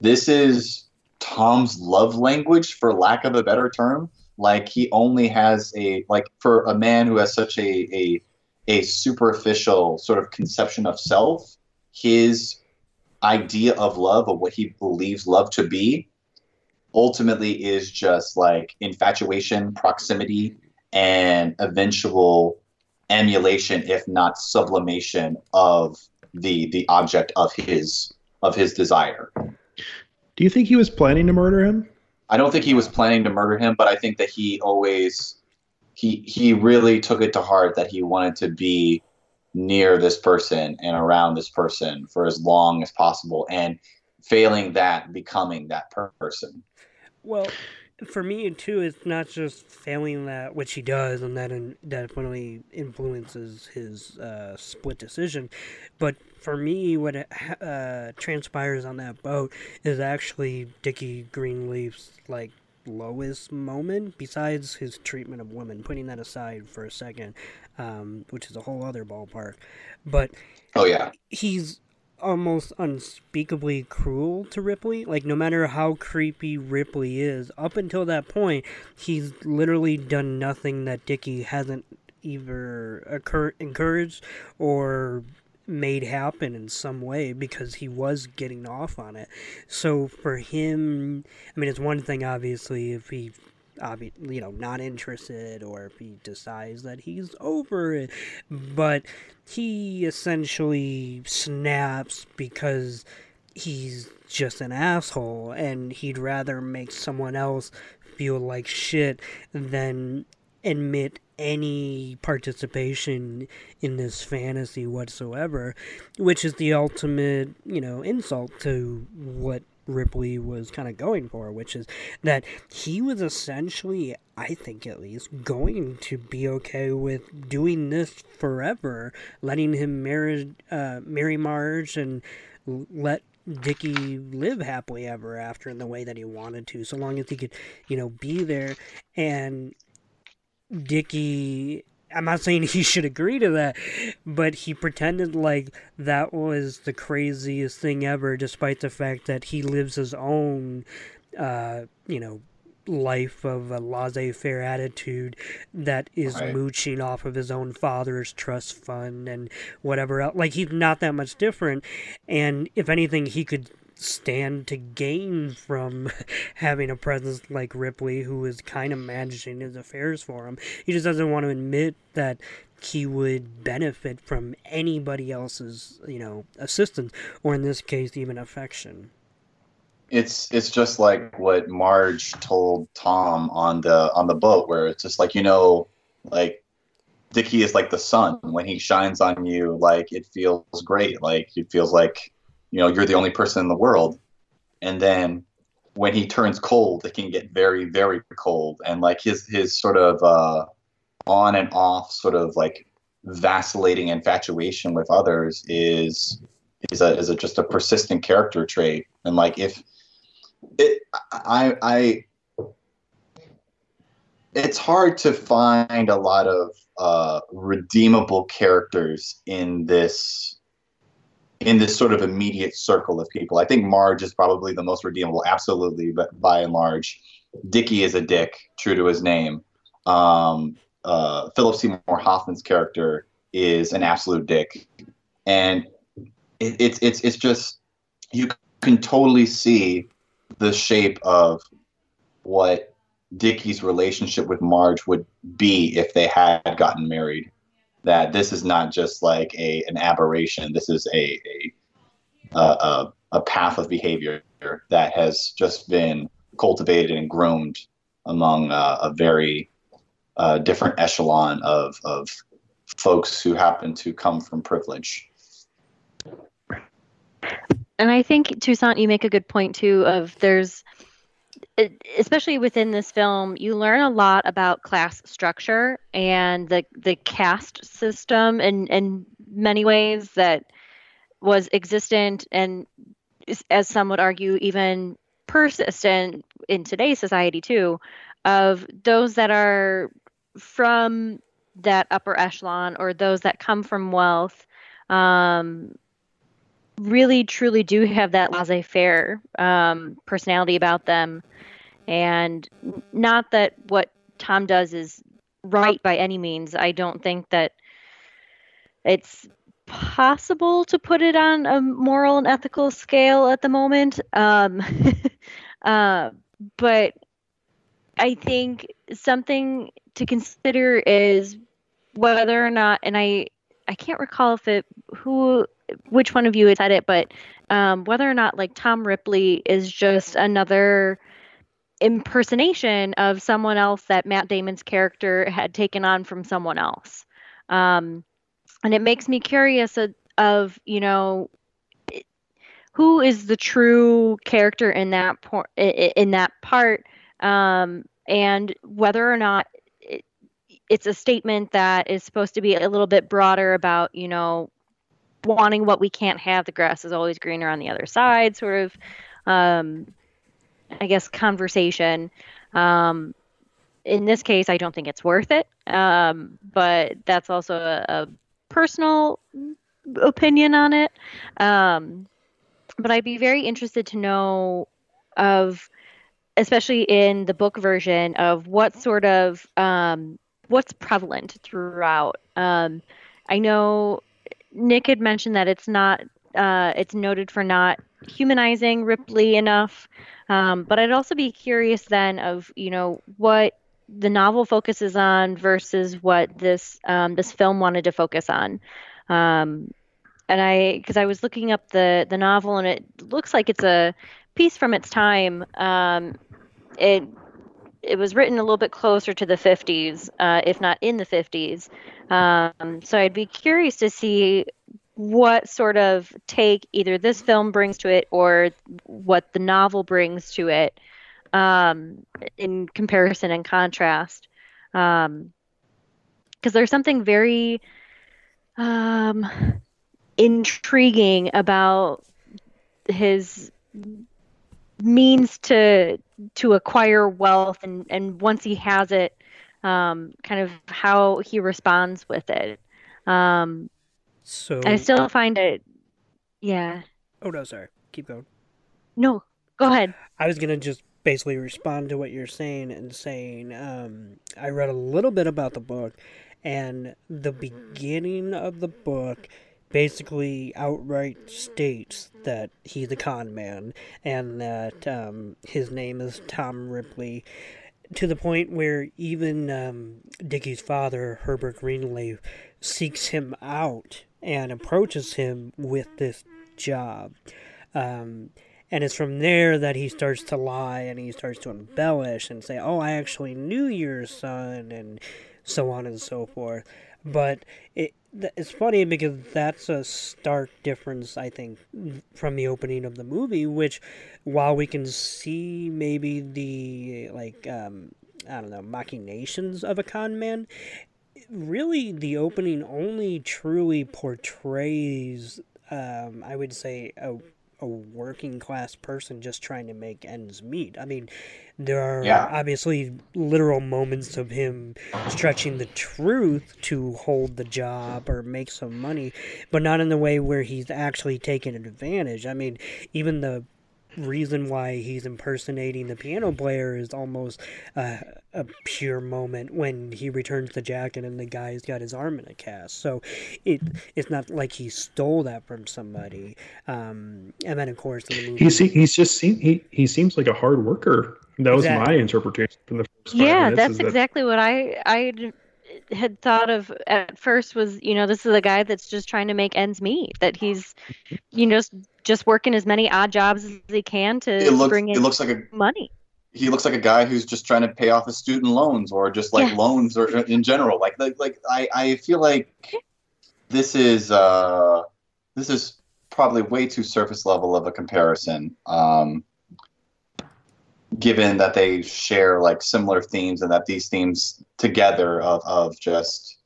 this is tom's love language for lack of a better term like he only has a like for a man who has such a a a superficial sort of conception of self his idea of love or what he believes love to be ultimately is just like infatuation proximity and eventual emulation if not sublimation of the the object of his of his desire Do you think he was planning to murder him? I don't think he was planning to murder him, but I think that he always he he really took it to heart that he wanted to be near this person and around this person for as long as possible and failing that becoming that per- person. Well, for me too, it's not just failing that, which he does, and that in, definitely influences his uh, split decision. But for me, what uh, transpires on that boat is actually Dickie Greenleaf's like lowest moment, besides his treatment of women. Putting that aside for a second, um, which is a whole other ballpark. But Oh yeah. he's almost unspeakably cruel to Ripley. Like no matter how creepy Ripley is, up until that point, he's literally done nothing that Dickie hasn't either occur- encouraged or made happen in some way because he was getting off on it. So for him, I mean, it's one thing obviously if he you know not interested or if he decides that he's over it but he essentially snaps because he's just an asshole and he'd rather make someone else feel like shit than admit any participation in this fantasy whatsoever which is the ultimate you know insult to what Ripley was kind of going for, which is that he was essentially, I think at least, going to be okay with doing this forever, letting him marry, uh, marry Marge and let Dickie live happily ever after in the way that he wanted to, so long as he could, you know, be there. And Dickie I'm not saying he should agree to that, but he pretended like that was the craziest thing ever, despite the fact that he lives his own, uh, you know, life of a laissez-faire attitude that is Right. mooching off of his own father's trust fund and whatever else. Like he's not that much different, and if anything, he could stand to gain from having a presence like Ripley, who is kind of managing his affairs for him. He just doesn't want to admit that he would benefit from anybody else's, you know, assistance, or in this case, even affection. it's it's just like what Marge told Tom on the on the boat, where it's just like you know, like Dickie is like the sun. When he shines on you, like it feels great. Like it feels like you know you're the only person in the world. And then when he turns cold, it can get very very cold. And like his his sort of uh, on and off sort of like vacillating infatuation with others is is a is a just a persistent character trait. And like if it I I it's hard to find a lot of uh, redeemable characters in this in this sort of immediate circle of people. I think Marge is probably the most redeemable, absolutely, but by and large, Dickie is a dick, true to his name. Um, uh, Philip Seymour Hoffman's character is an absolute dick, and it, it's it's it's just you can totally see the shape of what Dickie's relationship with Marge would be if they had gotten married. That this is not just like a an aberration. This is a a a, a path of behavior that has just been cultivated and groomed among uh, a very uh, different echelon of of folks who happen to come from privilege. And I think Toussaint, you make a good point too. Of there's, especially within this film, you learn a lot about class structure and the the caste system, in in many ways that was existent and, as some would argue, even persistent in today's society too. Of those that are from that upper echelon or those that come from wealth. Um, really truly do have that laissez-faire um, personality about them. And not that what tom does is right by any means. I don't think that it's possible to put it on a moral and ethical scale at the moment. Um, uh, but i think something to consider is whether or not and i i can't recall if it who which one of you had said it, but um, whether or not like Tom Ripley is just another impersonation of someone else that Matt Damon's character had taken on from someone else. Um, and it makes me curious of, of you know, who is the true character in that por- in that part, um, and whether or not it's a statement that is supposed to be a little bit broader about you know wanting what we can't have. The grass is always greener on the other side, sort of, um, I guess, conversation. Um, in this case, I don't think it's worth it, um, but that's also a, a personal opinion on it. Um, but I'd be very interested to know of, especially in the book version, of what sort of um, what's prevalent throughout. Um, I know Nick had mentioned that it's not uh, it's noted for not humanizing Ripley enough. Um, but I'd also be curious then of you know what the novel focuses on versus what this um, this film wanted to focus on. Um, and I because I was looking up the the novel and it looks like it's a piece from its time. Um, it it was written a little bit closer to the 50s, uh, if not in the 50s. Um, so I'd be curious to see what sort of take either this film brings to it or what the novel brings to it um, in comparison and contrast. Because um, there's something very um, intriguing about his means to to acquire wealth and and once he has it um, kind of how he responds with it um, So i still find it yeah Oh no, sorry. Keep going. no go ahead I was gonna just basically respond to what you're saying and saying um, I read a little bit about the book, and the beginning of the book basically outright states that he's a con man and that um, his name is Tom Ripley. To the point where even um, Dickie's father, Herbert Greenleaf, seeks him out and approaches him with this job. Um, and it's from there that he starts to lie and he starts to embellish and say, "Oh, I actually knew your son," and so on and so forth. But it it's funny because that's a stark difference, I think, from the opening of the movie. Which, while we can see maybe the like, um, I don't know, machinations of a con man, really the opening only truly portrays um, I would say a a working class person just trying to make ends meet. I mean, there are Yeah. obviously literal moments of him stretching the truth to hold the job or make some money, but not in the way where he's actually taking advantage. I mean, even the reason why he's impersonating the piano player is almost uh, a pure moment when he returns the jacket and the guy's got his arm in a cast. So it it's not like he stole that from somebody. Um, and then of course in the movie, He se- he's just seen he he seems like a hard worker. That was Exactly. my interpretation from the first. Yeah minutes, that's is that- exactly what i i had thought of at first was you know this is a guy that's just trying to make ends meet that he's you know just, just working as many odd jobs as he can to It looks bring in it looks like a money he looks like a guy who's just trying to pay off his student loans or just like Yes. loans or in general. Like like like I, I feel like this is uh this is probably way too surface level of a comparison. Um given that they share like similar themes and that these themes together of, of just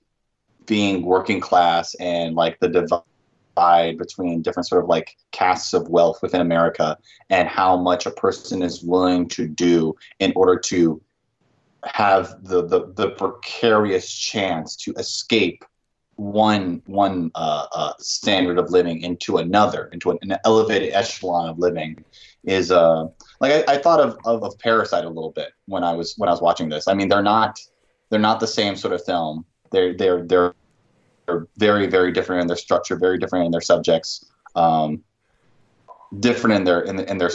being working class and like the divide between different sort of like castes of wealth within America and how much a person is willing to do in order to have the the, the precarious chance to escape one one uh, uh, standard of living into another into an, an elevated echelon of living is uh like I, I thought of, of of Parasite a little bit when I was when I was watching this. I mean they're not they're not the same sort of film. They're they're they're they're very very different in their structure, very different in their subjects, um, different in their in, in their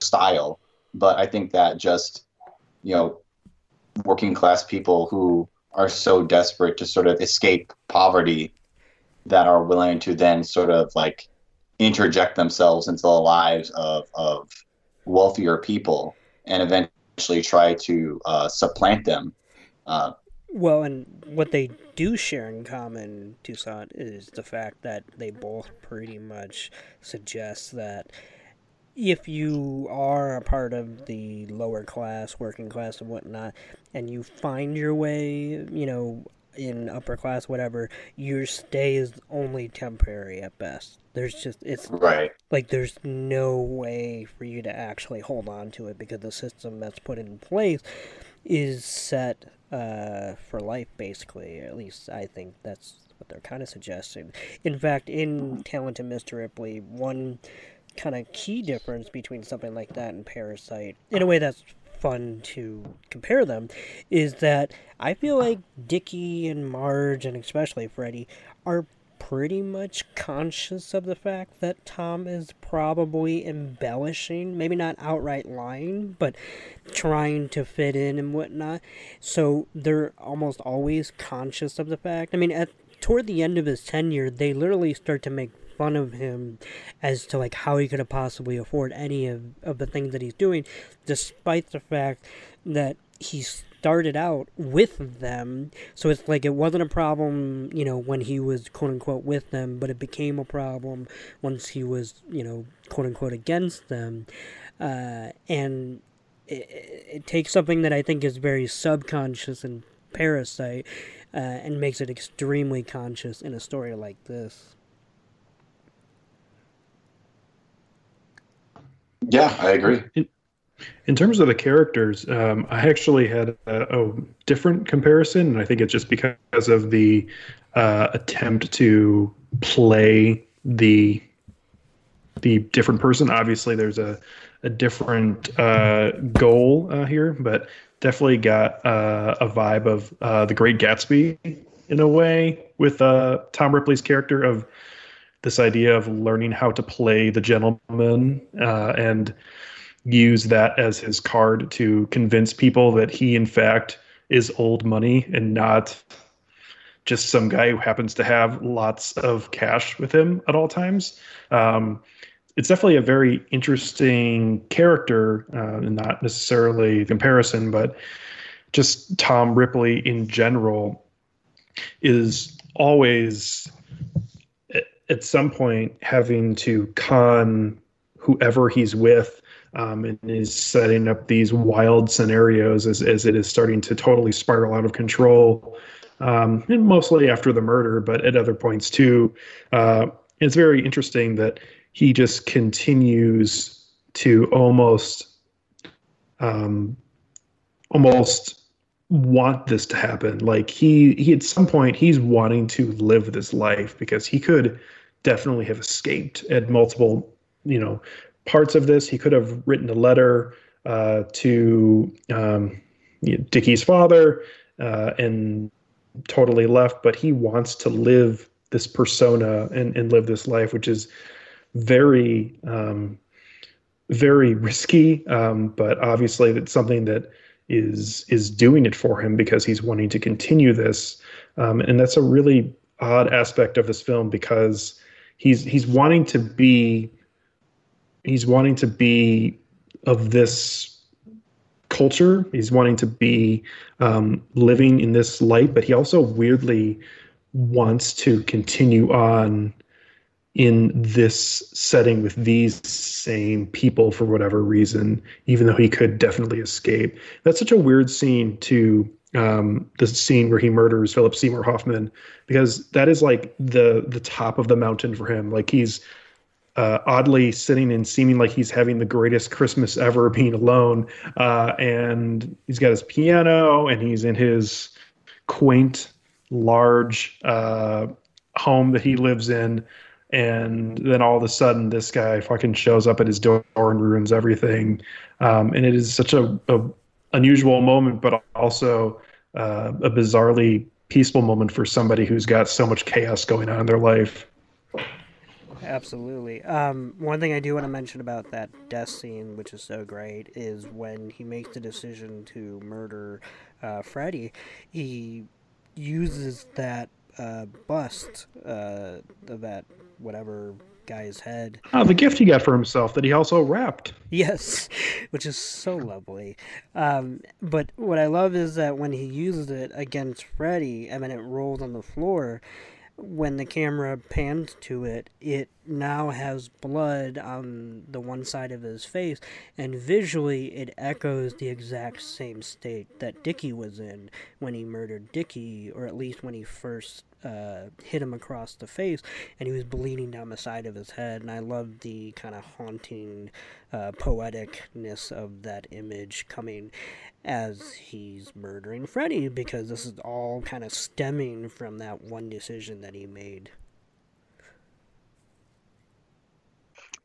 style. But I think that just you know working class people who are so desperate to sort of escape poverty that are willing to then sort of like interject themselves into the lives of, of wealthier people and eventually try to uh, supplant them. Uh, Well, and what they do share in common, Toussaint, is the fact that they both pretty much suggest that if you are a part of the lower class, working class, and whatnot, and you find your way, you know, in upper class, whatever, your stay is only temporary at best. There's just, it's right. like there's no way for you to actually hold on to it because the system that's put in place is set uh, for life basically at least i think that's what they're kind of suggesting in fact in talented mr ripley one kind of key difference between something like that and parasite in a way that's fun to compare them is that i feel like dickie and marge and especially Freddy, are pretty much conscious of the fact that Tom is probably embellishing, maybe not outright lying, but trying to fit in and whatnot. So they're almost always conscious of the fact. I mean, at toward the end of his tenure, they literally start to make fun of him as to like how he could have possibly afford any of, of the things that he's doing, despite the fact that he's started out with them. So it's like it wasn't a problem, you know, when he was quote unquote with them, but it became a problem once he was, you know, quote unquote against them. Uh, and it, it takes something that I think is very subconscious and parasite uh, and makes it extremely conscious in a story like this. Yeah, I agree. In, terms of the characters, um, I actually had a, a, different comparison, and I think it's just because of the uh, attempt to play the the different person. Obviously, there's a a different uh, goal uh, here, but definitely got uh, a vibe of uh, the Great Gatsby in a way with uh, Tom Ripley's character of this idea of learning how to play the gentleman uh, and use that as his card to convince people that he, in fact, is old money and not just some guy who happens to have lots of cash with him at all times. Um, it's definitely a very interesting character, uh, not necessarily comparison, but just Tom Ripley in general is always at some point having to con whoever he's with um, and is setting up these wild scenarios as, as it is starting to totally spiral out of control. Um, and mostly after the murder, but at other points too. Uh, it's very interesting that he just continues to almost um, almost want this to happen like he he at some point he's wanting to live this life because he could definitely have escaped at multiple you know parts of this. He could have written a letter uh, to um, Dickie's father uh, and totally left but he wants to live this persona and, and live this life which is very um, very risky, um, but obviously it's something that is is doing it for him because he's wanting to continue this, um, and that's a really odd aspect of this film because he's he's wanting to be he's wanting to be of this culture. He's wanting to be um, living in this light, but he also weirdly wants to continue on in this setting with these same people for whatever reason, even though he could definitely escape. That's such a weird scene to um, the scene where he murders Philip Seymour Hoffman, because that is like the the top of the mountain for him. Like he's uh, oddly sitting and seeming like he's having the greatest Christmas ever, being alone, uh, and he's got his piano and he's in his quaint, large uh, home that he lives in. And then all of a sudden this guy fucking shows up at his door and ruins everything. Um, and it is such a, a unusual moment but also uh, a bizarrely peaceful moment for somebody who's got so much chaos going on in their life absolutely um, one thing i do want to mention about that death scene which is so great is when he makes the decision to murder uh, Freddie he uses that uh, bust uh, of that whatever guy's head. Oh, the gift he got for himself that he also wrapped. Yes, which is so lovely. Um, but what I love is that when he uses it against Freddie, I mean, it rolls on the floor. When the camera pans to it, it now has blood on the one side of his face, and visually it echoes the exact same state that Dickie was in when he murdered Dickie, or at least when he first uh, hit him across the face, and he was bleeding down the side of his head. And I love the kind of haunting uh, poeticness of that image coming as he's murdering Freddie, because this is all kind of stemming from that one decision that he made.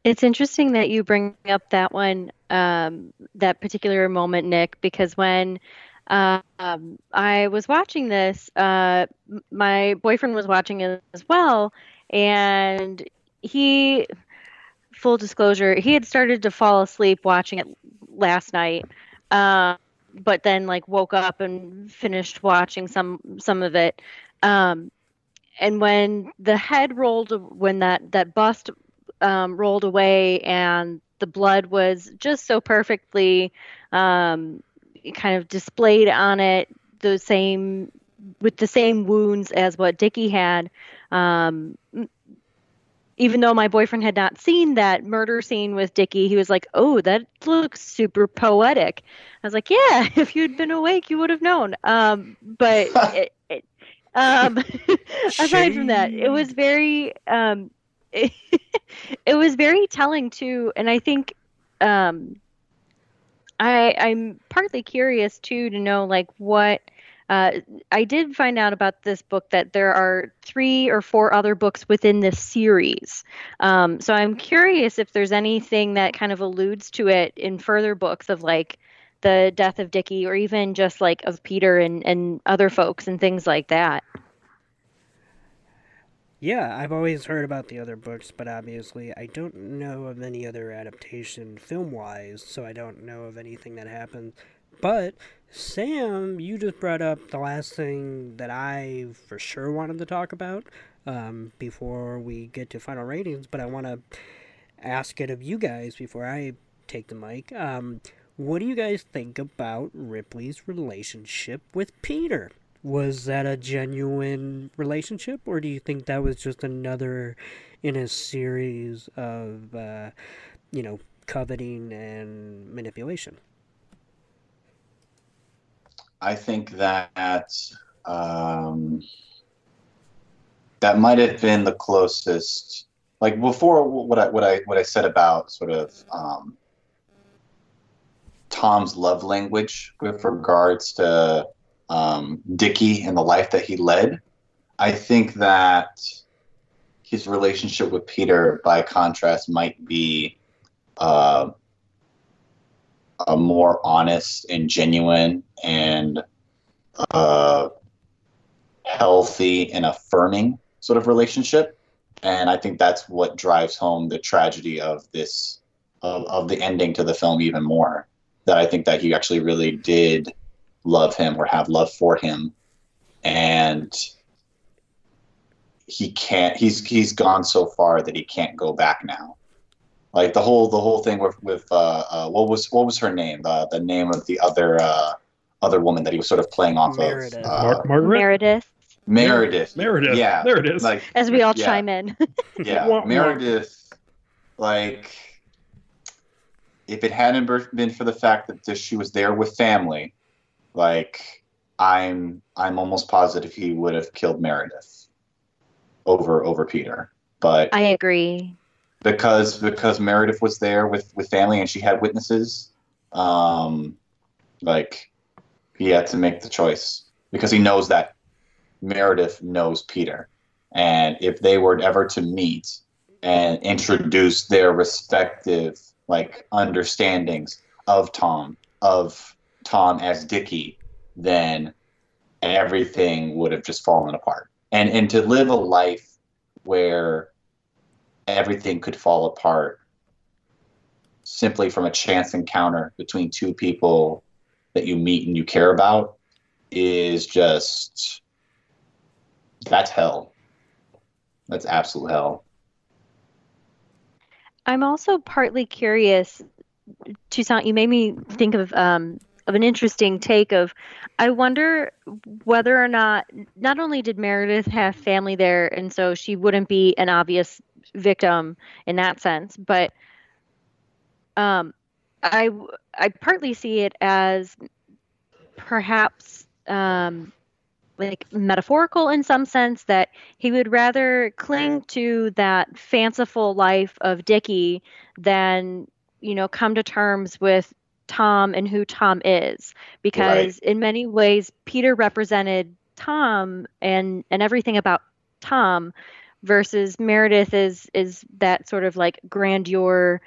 It's interesting that you bring up that one, um, that particular moment, Nick, because when um, I was watching this. Uh, my boyfriend was watching it as well, and he, full disclosure, he had started to fall asleep watching it last night, uh, but then like woke up and finished watching some some of it. Um, and when the head rolled, when that that bust um, rolled away, and the blood was just so perfectly um, kind of displayed on it the same with the same wounds as what Dickie had. Um, even though my boyfriend had not seen that murder scene with Dickie, he was like, "Oh, that looks super poetic." I was like, "Yeah, if you'd been awake, you would have known." Um, but it, it, um, aside from that, it was very um, it, it was very telling too, and I think um, I I'm partly curious too to know like what uh, I did find out about this book that there are three or four other books within this series. Um, so I'm curious if there's anything that kind of alludes to it in further books of like the death of Dickie or even just like of Peter and, and other folks and things like that. Yeah, I've always heard about the other books, but obviously I don't know of any other adaptation film wise, so I don't know of anything that happened. But Sam, you just brought up the last thing that I for sure wanted to talk about um, before we get to final ratings, but I want to ask it of you guys before I take the mic. Um, what do you guys think about Ripley's relationship with Peter? Was that a genuine relationship, or do you think that was just another in a series of, uh, you know, coveting and manipulation? I think that um, that might have been the closest. Like before, what I what I what I said about sort of um, Tom's love language with regards to um, Dickie and the life that he led. I think that his relationship with Peter, by contrast, might be uh, a more honest and genuine and uh, healthy and affirming sort of relationship. And I think that's what drives home the tragedy of this, of, of the ending to the film even more. That I think that he actually really did love him or have love for him. And he can't, he's, he's gone so far that he can't go back now like the whole the whole thing with with uh, uh, what was what was her name the the name of the other uh, other woman that he was sort of playing off Meredith. of Mar- uh, Margaret? Meredith, Meredith Meredith. yeah There it is. like as we all Yeah. chime in. yeah Wah, wah. Meredith like if it hadn't been for the fact that this, she was there with family like I'm I'm almost positive he would have killed Meredith over over Peter but I agree. because because Meredith was there with with family and she had witnesses. Um, like he had to make the choice because he knows that Meredith knows Peter, and if they were ever to meet and introduce their respective like understandings of Tom of Tom as Dickie, then everything would have just fallen apart. And and to live a life where everything could fall apart simply from a chance encounter between two people that you meet and you care about is just that's hell. That's absolute hell. I'm also partly curious, Toussaint. You made me think of um, of an interesting take of. I wonder whether or not not only did Meredith have family there, and so she wouldn't be an obvious victim in that sense, but um, I I partly see it as perhaps um, like metaphorical in some sense that he would rather cling to that fanciful life of Dickie than you know come to terms with Tom and who Tom is. Because in many ways Peter represented Tom and and everything about Tom versus Meredith is is that sort of like grandeur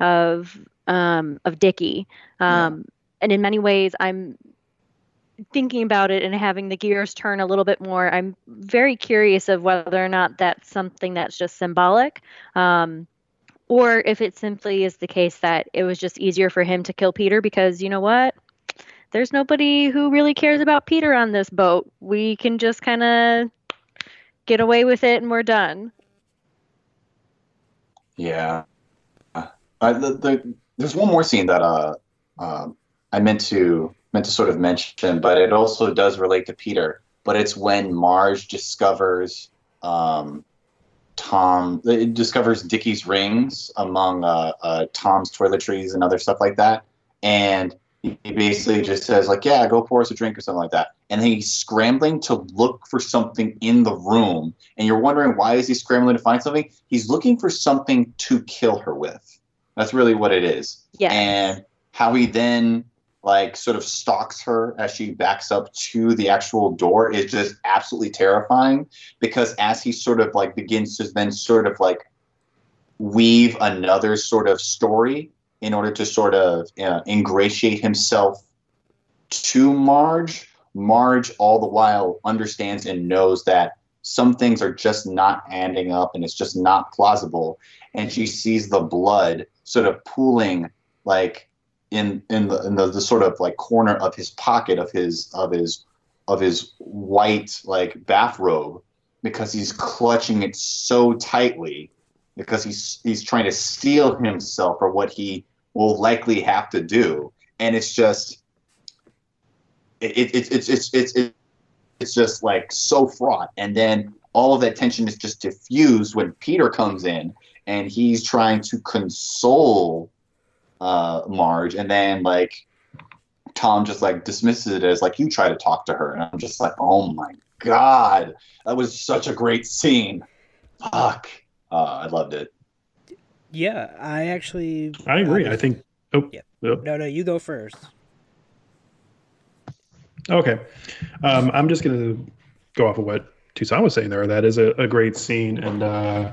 of um of Dickie. Um and in many ways I'm thinking about it and having the gears turn a little bit more, I'm very curious of whether or not that's something that's just symbolic, um, or if it simply is the case that it was just easier for him to kill Peter because you know what? There's nobody who really cares about Peter on this boat. We can just kind of get away with it and we're done. Yeah. Uh, the, the, there's one more scene that uh, uh, I meant to meant to sort of mention, but it also does relate to Peter. But it's when Marge discovers um, Tom it discovers Dickie's rings among uh, uh, Tom's toiletries and other stuff like that, and he basically just says like, "Yeah, go pour us a drink or something like that." And then he's scrambling to look for something in the room, and you're wondering why is he scrambling to find something? He's looking for something to kill her with. That's really what it is. Yes. And how he then like sort of stalks her as she backs up to the actual door is just absolutely terrifying because as he sort of like begins to then sort of like weave another sort of story in order to sort of uh, ingratiate himself to Marge, Marge all the while understands and knows that some things are just not adding up and it's just not plausible. And she sees the blood sort of pooling like in in the in the, the sort of like corner of his pocket of his of his of his white like bathrobe because he's clutching it so tightly because he's he's trying to steel himself for what he will likely have to do. And it's just it, it, it's it's it's it's it's it's just like so fraught. And then all of that tension is just diffused when peter comes in and he's trying to console uh, Marge, and then like Tom just like dismisses it as like you try to talk to her, and I'm just like, oh my god, that was such a great scene. Fuck, uh, I loved it. Yeah, I actually. I agree. was- I think. Oh, Yeah. oh, No, no, you go first. okay. Um, I'm just gonna go off of what Toussaint was saying there. That is a, a great scene, and uh,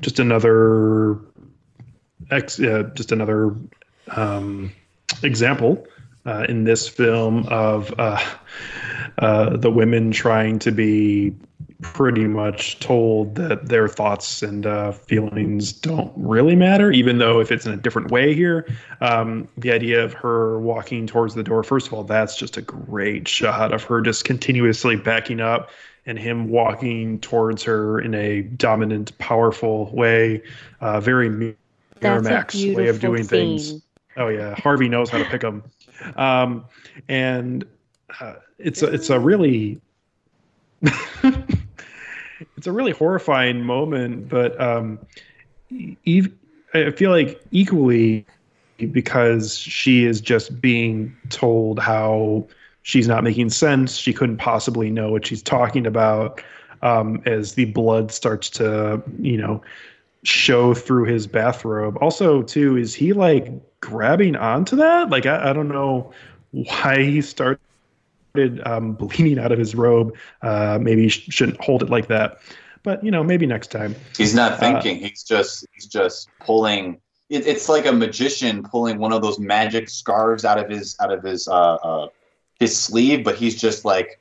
just another ex, uh, just another um, example uh, in this film of uh, uh, the women trying to be pretty much told that their thoughts and uh, feelings don't really matter, even though if it's in a different way here. Um, the idea of her walking towards the door, first of all, that's just a great shot of her just continuously backing up and him walking towards her in a dominant, powerful way, uh, very Miramax way of doing things. Oh yeah, Harvey knows how to pick them, um, and uh, it's a, it's a really it's a really horrifying moment, but um, e- I feel like equally because she is just being told how she's not making sense. She couldn't possibly know what she's talking about. Um, as the blood starts to, you know, show through his bathrobe. Also, too, is he like grabbing onto that? Like, I, I don't know why he started um, bleeding out of his robe. Uh, maybe he sh- shouldn't hold it like that. But you know, maybe next time. He's not thinking. he's just he's just pulling. It, it's like a magician pulling one of those magic scarves out of his out of his uh, uh, his sleeve, but he's just like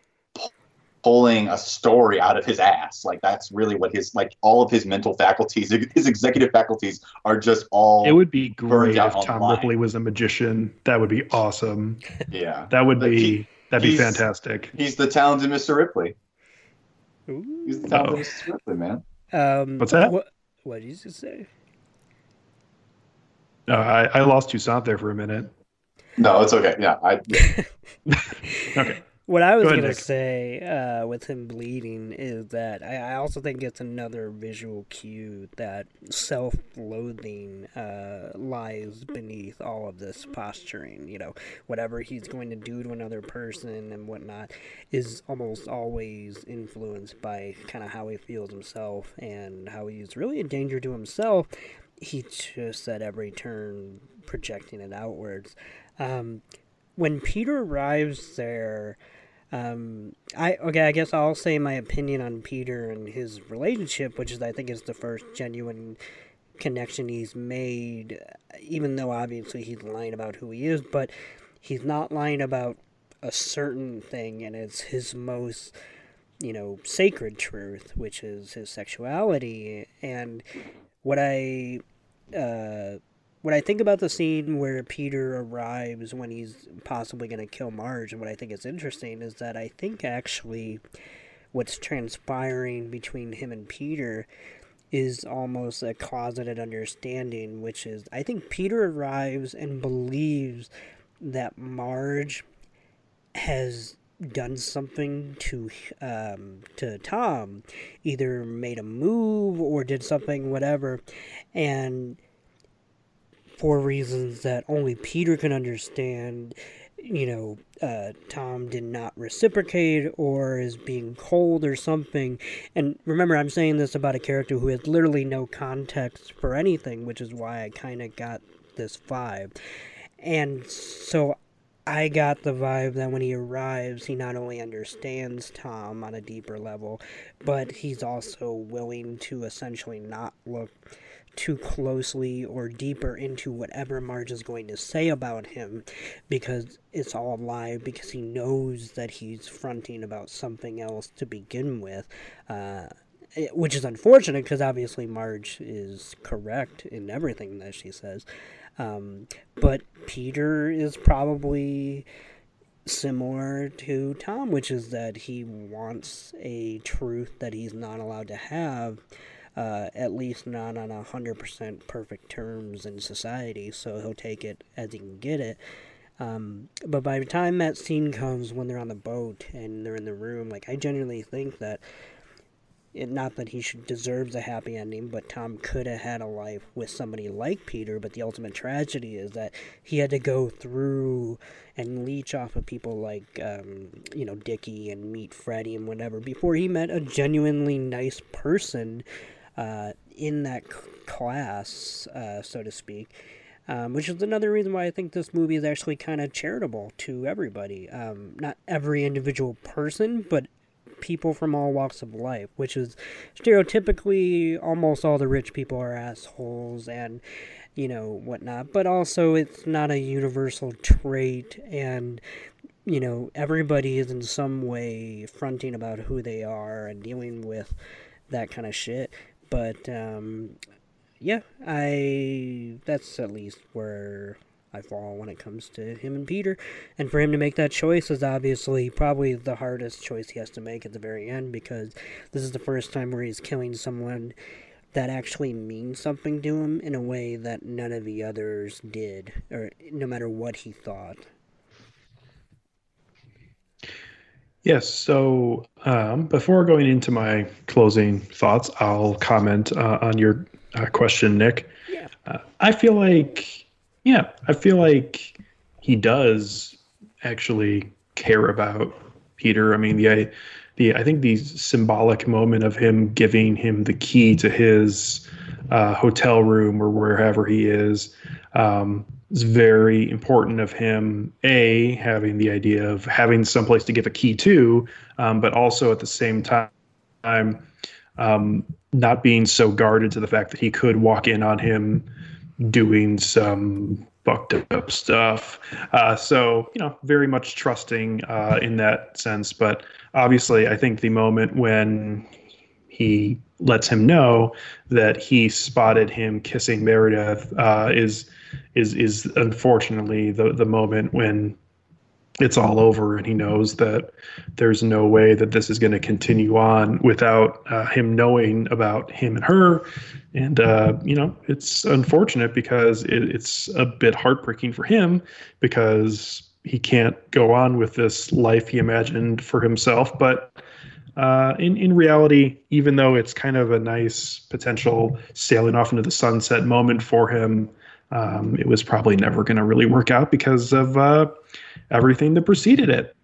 pulling a story out of his ass. Like that's really what his like all of his mental faculties, his executive faculties are just all. It would be great if Tom online. Ripley was a magician. That would be awesome. yeah. That would Like, be he- that'd be fantastic. He's the talented Mr. Ripley. He's the talented Oh. Mr. Ripley, man. Um, What's that? What, what did you just say? Uh, I, I lost Toussaint there for a minute. No, it's okay. Yeah, I. Okay. What I was Go gonna Nick. say uh, with him bleeding is that I, I also think it's another visual cue that self-loathing uh, lies beneath all of this posturing. You know, whatever he's going to do to another person and whatnot is almost always influenced by kind of how he feels himself and how he's really a danger to himself. He's just at every turn projecting it outwards. Um, when Peter arrives there, um, I okay, I guess I'll say my opinion on Peter and his relationship, which is I think is the first genuine connection he's made, even though obviously he's lying about who he is, but he's not lying about a certain thing, and it's his most you know sacred truth, which is his sexuality, and what I uh, what I think about the scene where Peter arrives when he's possibly going to kill Marge, and what I think is interesting is that I think actually what's transpiring between him and Peter is almost a closeted understanding, which is I think Peter arrives and believes that Marge has done something to um, to Tom, either made a move or did something, whatever, and for reasons that only Peter can understand, you know, uh, Tom did not reciprocate or is being cold or something. And remember, I'm saying this about a character who has literally no context for anything, which is why I kind of got this vibe. And so I got the vibe that when he arrives, he not only understands Tom on a deeper level, but he's also willing to essentially not look too closely or deeper into whatever Marge is going to say about him because it's all a lie because he knows that he's fronting about something else to begin with. Uh, which is unfortunate because obviously Marge is correct in everything that she says. Um, but Peter is probably similar to Tom, which is that he wants a truth that he's not allowed to have, uh, at least not on a hundred percent perfect terms in society. So he'll take it as he can get it. Um, but by the time that scene comes when they're on the boat and they're in the room, like I genuinely think that it, not that he should deserves a happy ending, but Tom could have had a life with somebody like Peter. But the ultimate tragedy is that he had to go through and leech off of people like, um, you know, Dickie and meet Freddie and whatever before he met a genuinely nice person uh, in that class, uh, so to speak. Um, which is another reason why I think this movie is actually kind of charitable to everybody. Um, not every individual person, but people from all walks of life, which is stereotypically almost all the rich people are assholes and you know whatnot. But also, it's not a universal trait, and you know everybody is in some way fronting about who they are and dealing with that kind of shit. But um, yeah, I that's at least where I fall when it comes to him and Peter. And for him to make that choice is obviously probably the hardest choice he has to make at the very end because this is the first time where he's killing someone that actually means something to him in a way that none of the others did, or no matter what he thought. Yes. So um, before going into my closing thoughts, I'll comment uh, on your uh, question, Nick. Yeah. Uh, I feel like, yeah, I feel like he does actually care about Peter. I mean, the the I think the symbolic moment of him giving him the key to his uh, hotel room or wherever he is um, is very important of him. A having the idea of having someplace to give a key to, um, but also at the same time, um, not being so guarded to the fact that he could walk in on him doing some fucked up stuff. Uh, so, you know, very much trusting uh, in that sense. But obviously, I think the moment when he lets him know that he spotted him kissing Meredith uh, is is is unfortunately the the moment when it's all over and he knows that there's no way that this is going to continue on without uh, him knowing about him and her. And uh, you know it's unfortunate because it, it's a bit heartbreaking for him because he can't go on with this life he imagined for himself. But uh, in in reality, even though it's kind of a nice potential sailing off into the sunset moment for him, um, it was probably never going to really work out because of uh, everything that preceded it.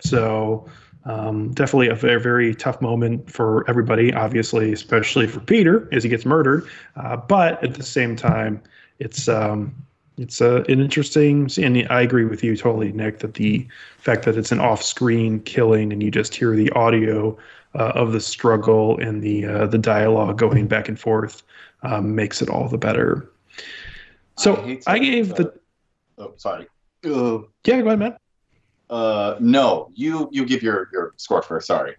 So um, definitely a very very tough moment for everybody, obviously, especially for Peter as he gets murdered. Uh, but at the same time, it's um, it's uh, an interesting and i agree with you totally nick that the fact that it's an off-screen killing and you just hear the audio uh, of the struggle and the uh, the dialogue going back and forth um, makes it all the better so I i, gave the Oh, sorry. Uh, yeah go ahead man uh, no, you you give your your score first. Sorry.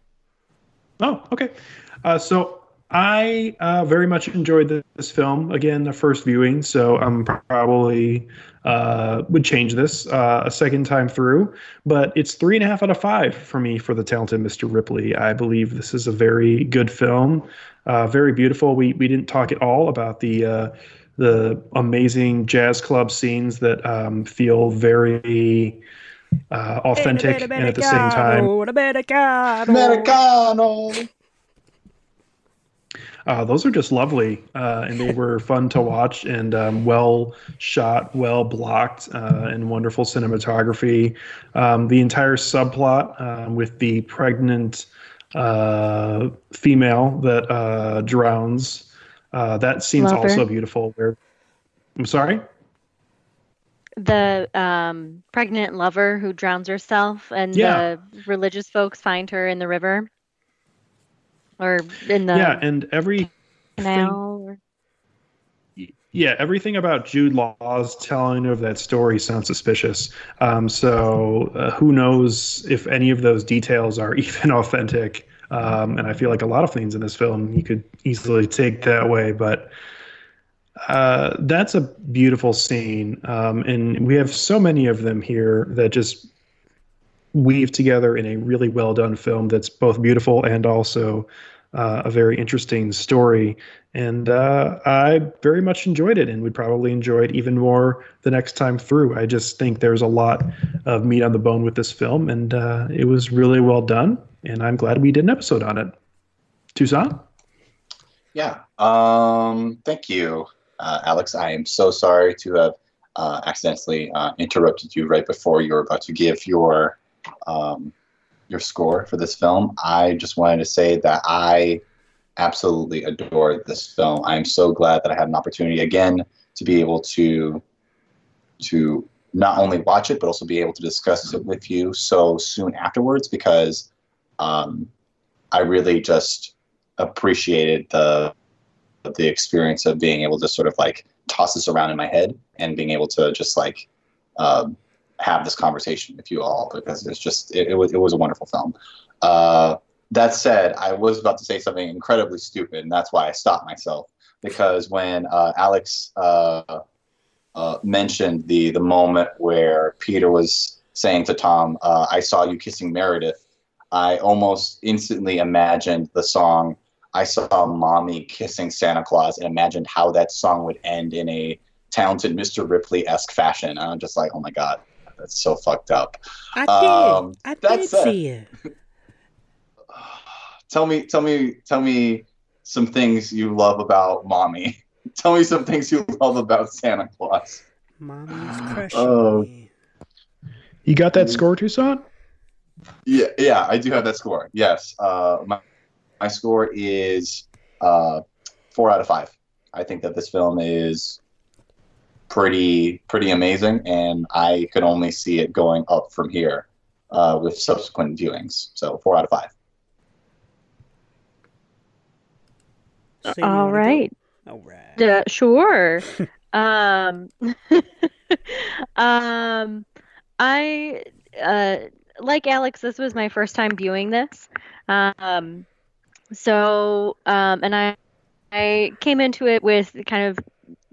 Oh, okay. Uh, so I uh, very much enjoyed this, this film. Again, the first viewing, so I'm probably uh, would change this uh, a second time through. But it's three and a half out of five for me for the talented Mr. Ripley. I believe this is a very good film, uh, very beautiful. We we didn't talk at all about the uh, the amazing jazz club scenes that um, feel very uh, authentic and at the same time Americano. uh, those are just lovely uh, and they were fun to watch and um, well shot well blocked uh, and wonderful cinematography um, the entire subplot um, with the pregnant uh, female that uh, drowns uh, that scene's Love her. also beautiful where i'm sorry The um, pregnant lover who drowns herself, and Yeah. the religious folks find her in the river or in the yeah and every canal. or- yeah, everything about Jude Law's telling of that story sounds suspicious. Um, so uh, who knows if any of those details are even authentic? Um, and I feel like a lot of things in this film you could easily take that way, but uh, that's a beautiful scene, um, and we have so many of them here that just weave together in a really well done film that's both beautiful and also uh, a very interesting story. And uh, I very much enjoyed it and would probably enjoy it even more the next time through. I just think there's a lot of meat on the bone with this film, and uh, it was really well done. And I'm glad we did an episode on it. Toussaint? Yeah. Um, thank you, uh, Alex. I am so sorry to have uh, accidentally uh, interrupted you right before you were about to give your um, your score for this film. I just wanted to say that I absolutely adore this film. I am so glad that I had an opportunity again to be able to to not only watch it but also be able to discuss it with you so soon afterwards because um, I really just appreciated the the experience of being able to sort of like toss this around in my head and being able to just like um, have this conversation with you all because it's just it, it was it was a wonderful film. Uh, that said, I was about to say something incredibly stupid, and that's why I stopped myself because when uh, Alex uh, uh, mentioned the the moment where Peter was saying to Tom, uh, "I saw you kissing Meredith," I almost instantly imagined the song I saw mommy kissing Santa Claus and imagined how that song would end in a talented Mr. Ripley esque fashion. And I'm just like, oh my God, that's so fucked up. I did. Um, I that did said- see it. Tell me, tell me, tell me some things you love about mommy. tell me some things you love about Santa Claus. Mommy's crushing Oh. me. You got that score, Toussaint? Yeah, yeah, I do have that score. Yes, uh, my my score is uh, four out of five. I think that this film is pretty pretty amazing, and I could only see it going up from here uh, with subsequent viewings. So four out of five. So All right. Go? All right. Uh, sure. um, um, I uh, like Alex. This was my first time viewing this. Um, so um, and I I came into it with kind of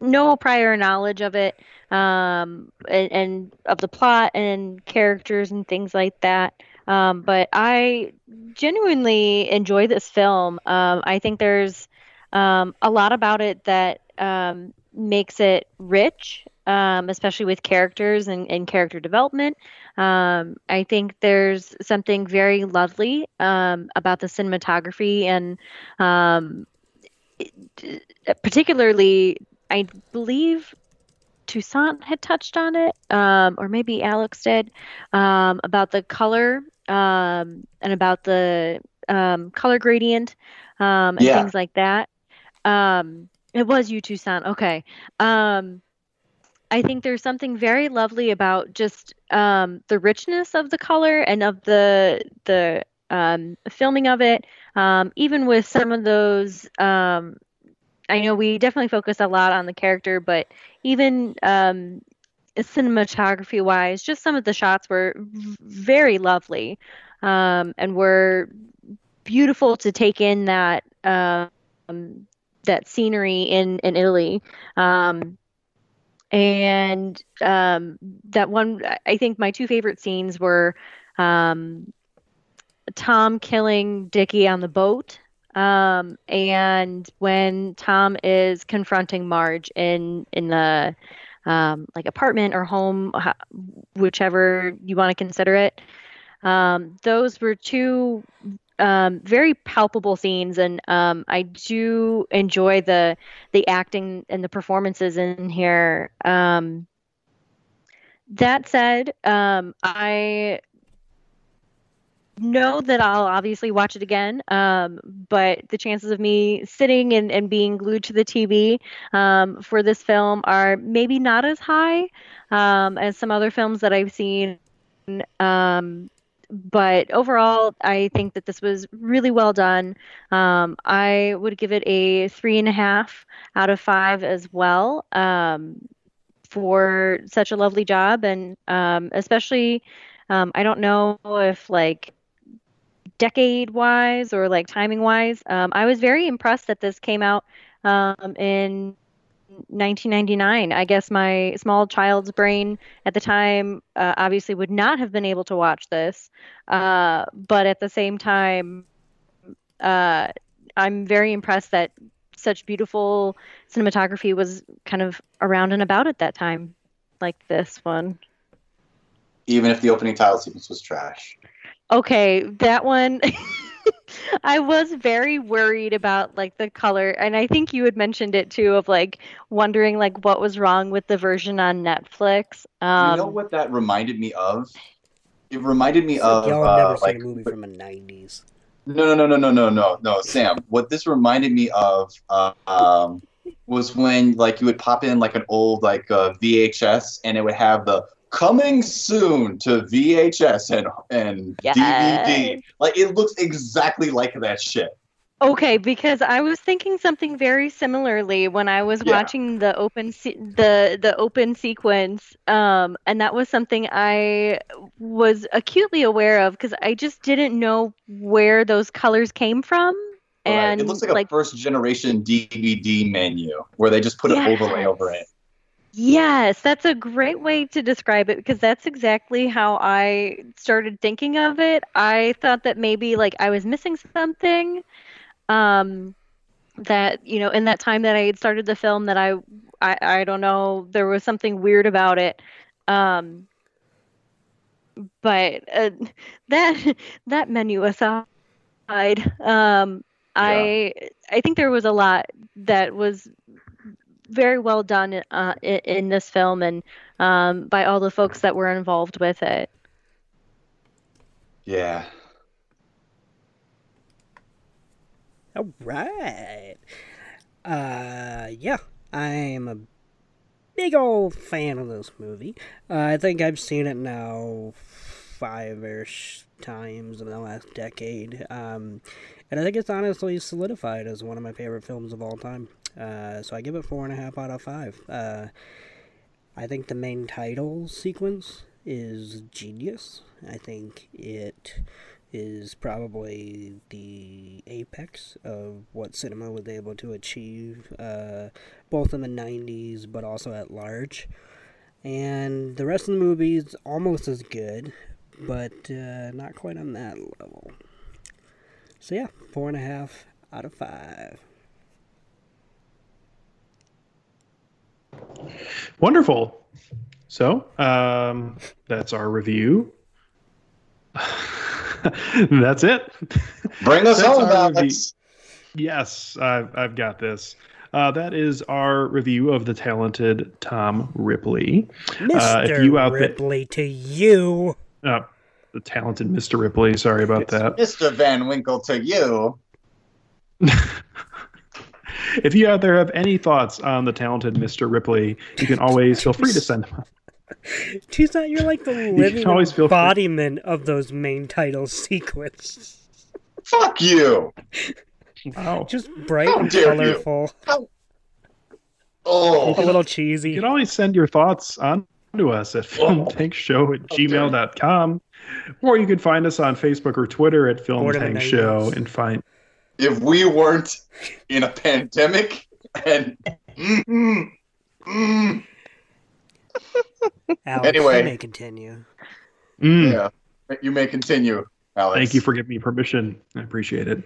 no prior knowledge of it, um, and, and of the plot and characters and things like that. Um, but I genuinely enjoy this film. Um, I think there's um, a lot about it that um, makes it rich, um, especially with characters and, and character development. Um, I think there's something very lovely um, about the cinematography and um, it- particularly, I believe Toussaint had touched on it, um, or maybe Alex did, um, about the color um, and about the um, color gradient um, and Yeah. things like that. Um, it was you, Toussaint. Okay. I think there's something very lovely about just um, the richness of the color and of the the um, filming of it. Um, even with some of those, um, I know we definitely focus a lot on the character, but even um, cinematography wise, just some of the shots were very lovely um, and were beautiful to take in that that scenery in in Italy. Um, and um, that one, I think my two favorite scenes were um, Tom killing Dickie on the boat Um, and when Tom is confronting Marge in in the um, like apartment or home, whichever you want to consider it, um, those were two um, very palpable scenes, and um, I do enjoy the the acting and the performances in here. Um, that said, um, I know that I'll obviously watch it again, um, but the chances of me sitting and, and being glued to the TV um, for this film are maybe not as high um, as some other films that I've seen. Um, but overall, I think that this was really well done. Um, I would give it a three and a half out of five as well um, for such a lovely job, and um, especially, um, I don't know if like decade wise or like timing wise, um, I was very impressed that this came out um, in 1999. I guess my small child's brain at the time uh, obviously would not have been able to watch this, uh, but at the same time, uh, I'm very impressed that such beautiful cinematography was kind of around and about at that time, like this one. Even if the opening title sequence was trash. Okay, that one. I was very worried about like the color, and I think you had mentioned it too, of like wondering like what was wrong with the version on Netflix. Um, you know what that reminded me of? It reminded me It's of y'all have never uh, seen like a movie from the '90s. No, no, no, no, no, no, no, no, Sam. What this reminded me of uh, um, was when like you would pop in like an old like uh, VHS and it would have the coming soon to VHS and and Yes. DVD. Like it looks exactly like that shit. Okay, because I was thinking something very similarly when I was Yeah. watching the open se- the the open sequence, um, and that was something I was acutely aware of because I just didn't know where those colors came from, Right. and it looks like a first generation DVD menu where they just put an overlay over it. Yes, that's a great way to describe it because that's exactly how I started thinking of it. I thought that maybe like I was missing something. Um, that you know, in that time that I had started the film, that I, I, I don't know, there was something weird about it. Um, but uh, that that menu aside, um, I I think there was a lot that was very well done uh, in, in this film and um, by all the folks that were involved with it. Yeah. All right. Uh, yeah, I'm a big old fan of this movie. Uh, I think I've seen it now five-ish times in the last decade. Um, and I think it's honestly solidified as one of my favorite films of all time. Uh, so I give it four and a half out of five. Uh, I think the main title sequence is genius. I think it is probably the apex of what cinema was able to achieve, uh, both in the 90s but also at large. And the rest of the movie is almost as good, but uh, not quite on that level. So, yeah, four and a half out of five. Wonderful. So, um, that's our review. that's it. Bring us That's home, our. Alex. Yes, I've, I've got this. Uh, that is our review of the talented Tom Ripley. Mr. Uh, if you out there- Ripley, to you. Uh, the talented Mr. Ripley. Sorry about that. Mr. Van Winkle to you. If you out there have any thoughts on the talented Mr. Ripley, you can always feel free to send them. She's not, you're like the living always feel free- embodiment of those main title sequence. Fuck you. Wow. Just bright How and dare you. colorful, Oh. a little cheesy. You can always send your thoughts on to us at oh. filmtankshow at gmail.com. Or you can find us on Facebook or Twitter at Film Bored of the Tank Show and find If we weren't in a pandemic and mm, mm, Alex, Anyway. you may continue. Mm, yeah, you may continue, Alex. Thank you for giving me permission. I appreciate it.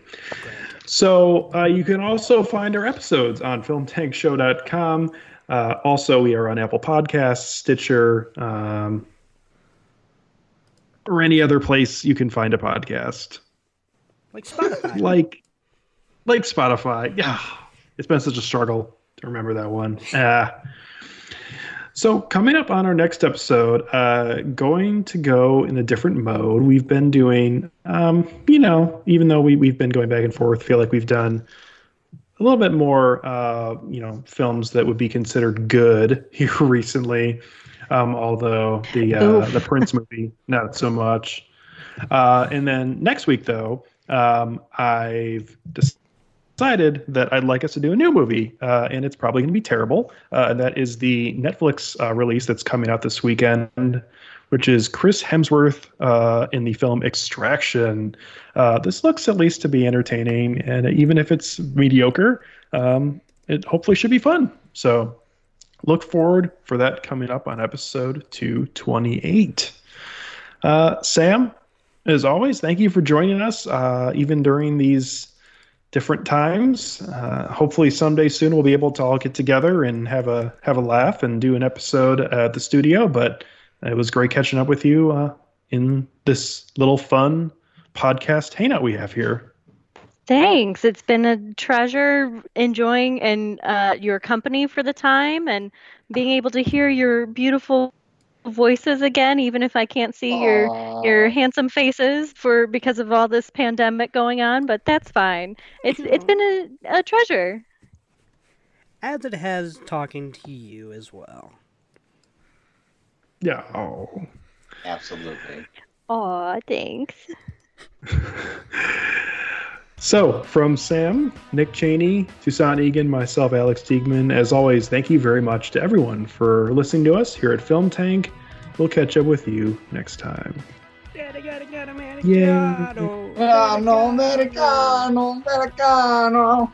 So uh, you can also find our episodes on filmtankshow.com. Uh, also, we are on Apple Podcasts, Stitcher, um, or any other place you can find a podcast. Like Spotify. Like, like Spotify. Yeah, it's been such a struggle to remember that one. Uh, so coming up on our next episode, uh, going to go in a different mode. We've been doing, um, you know, even though we we've been going back and forth, feel like we've done a little bit more, uh, you know, films that would be considered good here recently. Um, although the uh, the Prince movie, not so much. Uh, and then next week, though, um, I've decided that I'd like us to do a new movie, uh, and it's probably going to be terrible. Uh, that is the Netflix uh, release that's coming out this weekend, which is Chris Hemsworth uh, in the film Extraction. Uh, this looks at least to be entertaining, and even if it's mediocre, um, it hopefully should be fun. So look forward for that coming up on episode 228. Uh, Sam, as always, thank you for joining us, even during these different times. Uh, hopefully, someday soon we'll be able to all get together and have a have a laugh and do an episode at the studio. But it was great catching up with you uh, in this little fun podcast hangout we have here. Thanks. It's been a treasure enjoying and uh, your company for the time and being able to hear your beautiful voices again, even if I can't see your your handsome faces for because of all this pandemic going on. But that's fine. It's it's been a, a treasure. As it has talking to you as well. Yeah. Oh. Absolutely. Aw, thanks. So, from Sam, Nick Cheney, Susan Egan, myself, Alex Diegman, as always, thank you very much to everyone for listening to us here at Film Tank. We'll catch up with you next time. Yeah. No, no, americano, americano.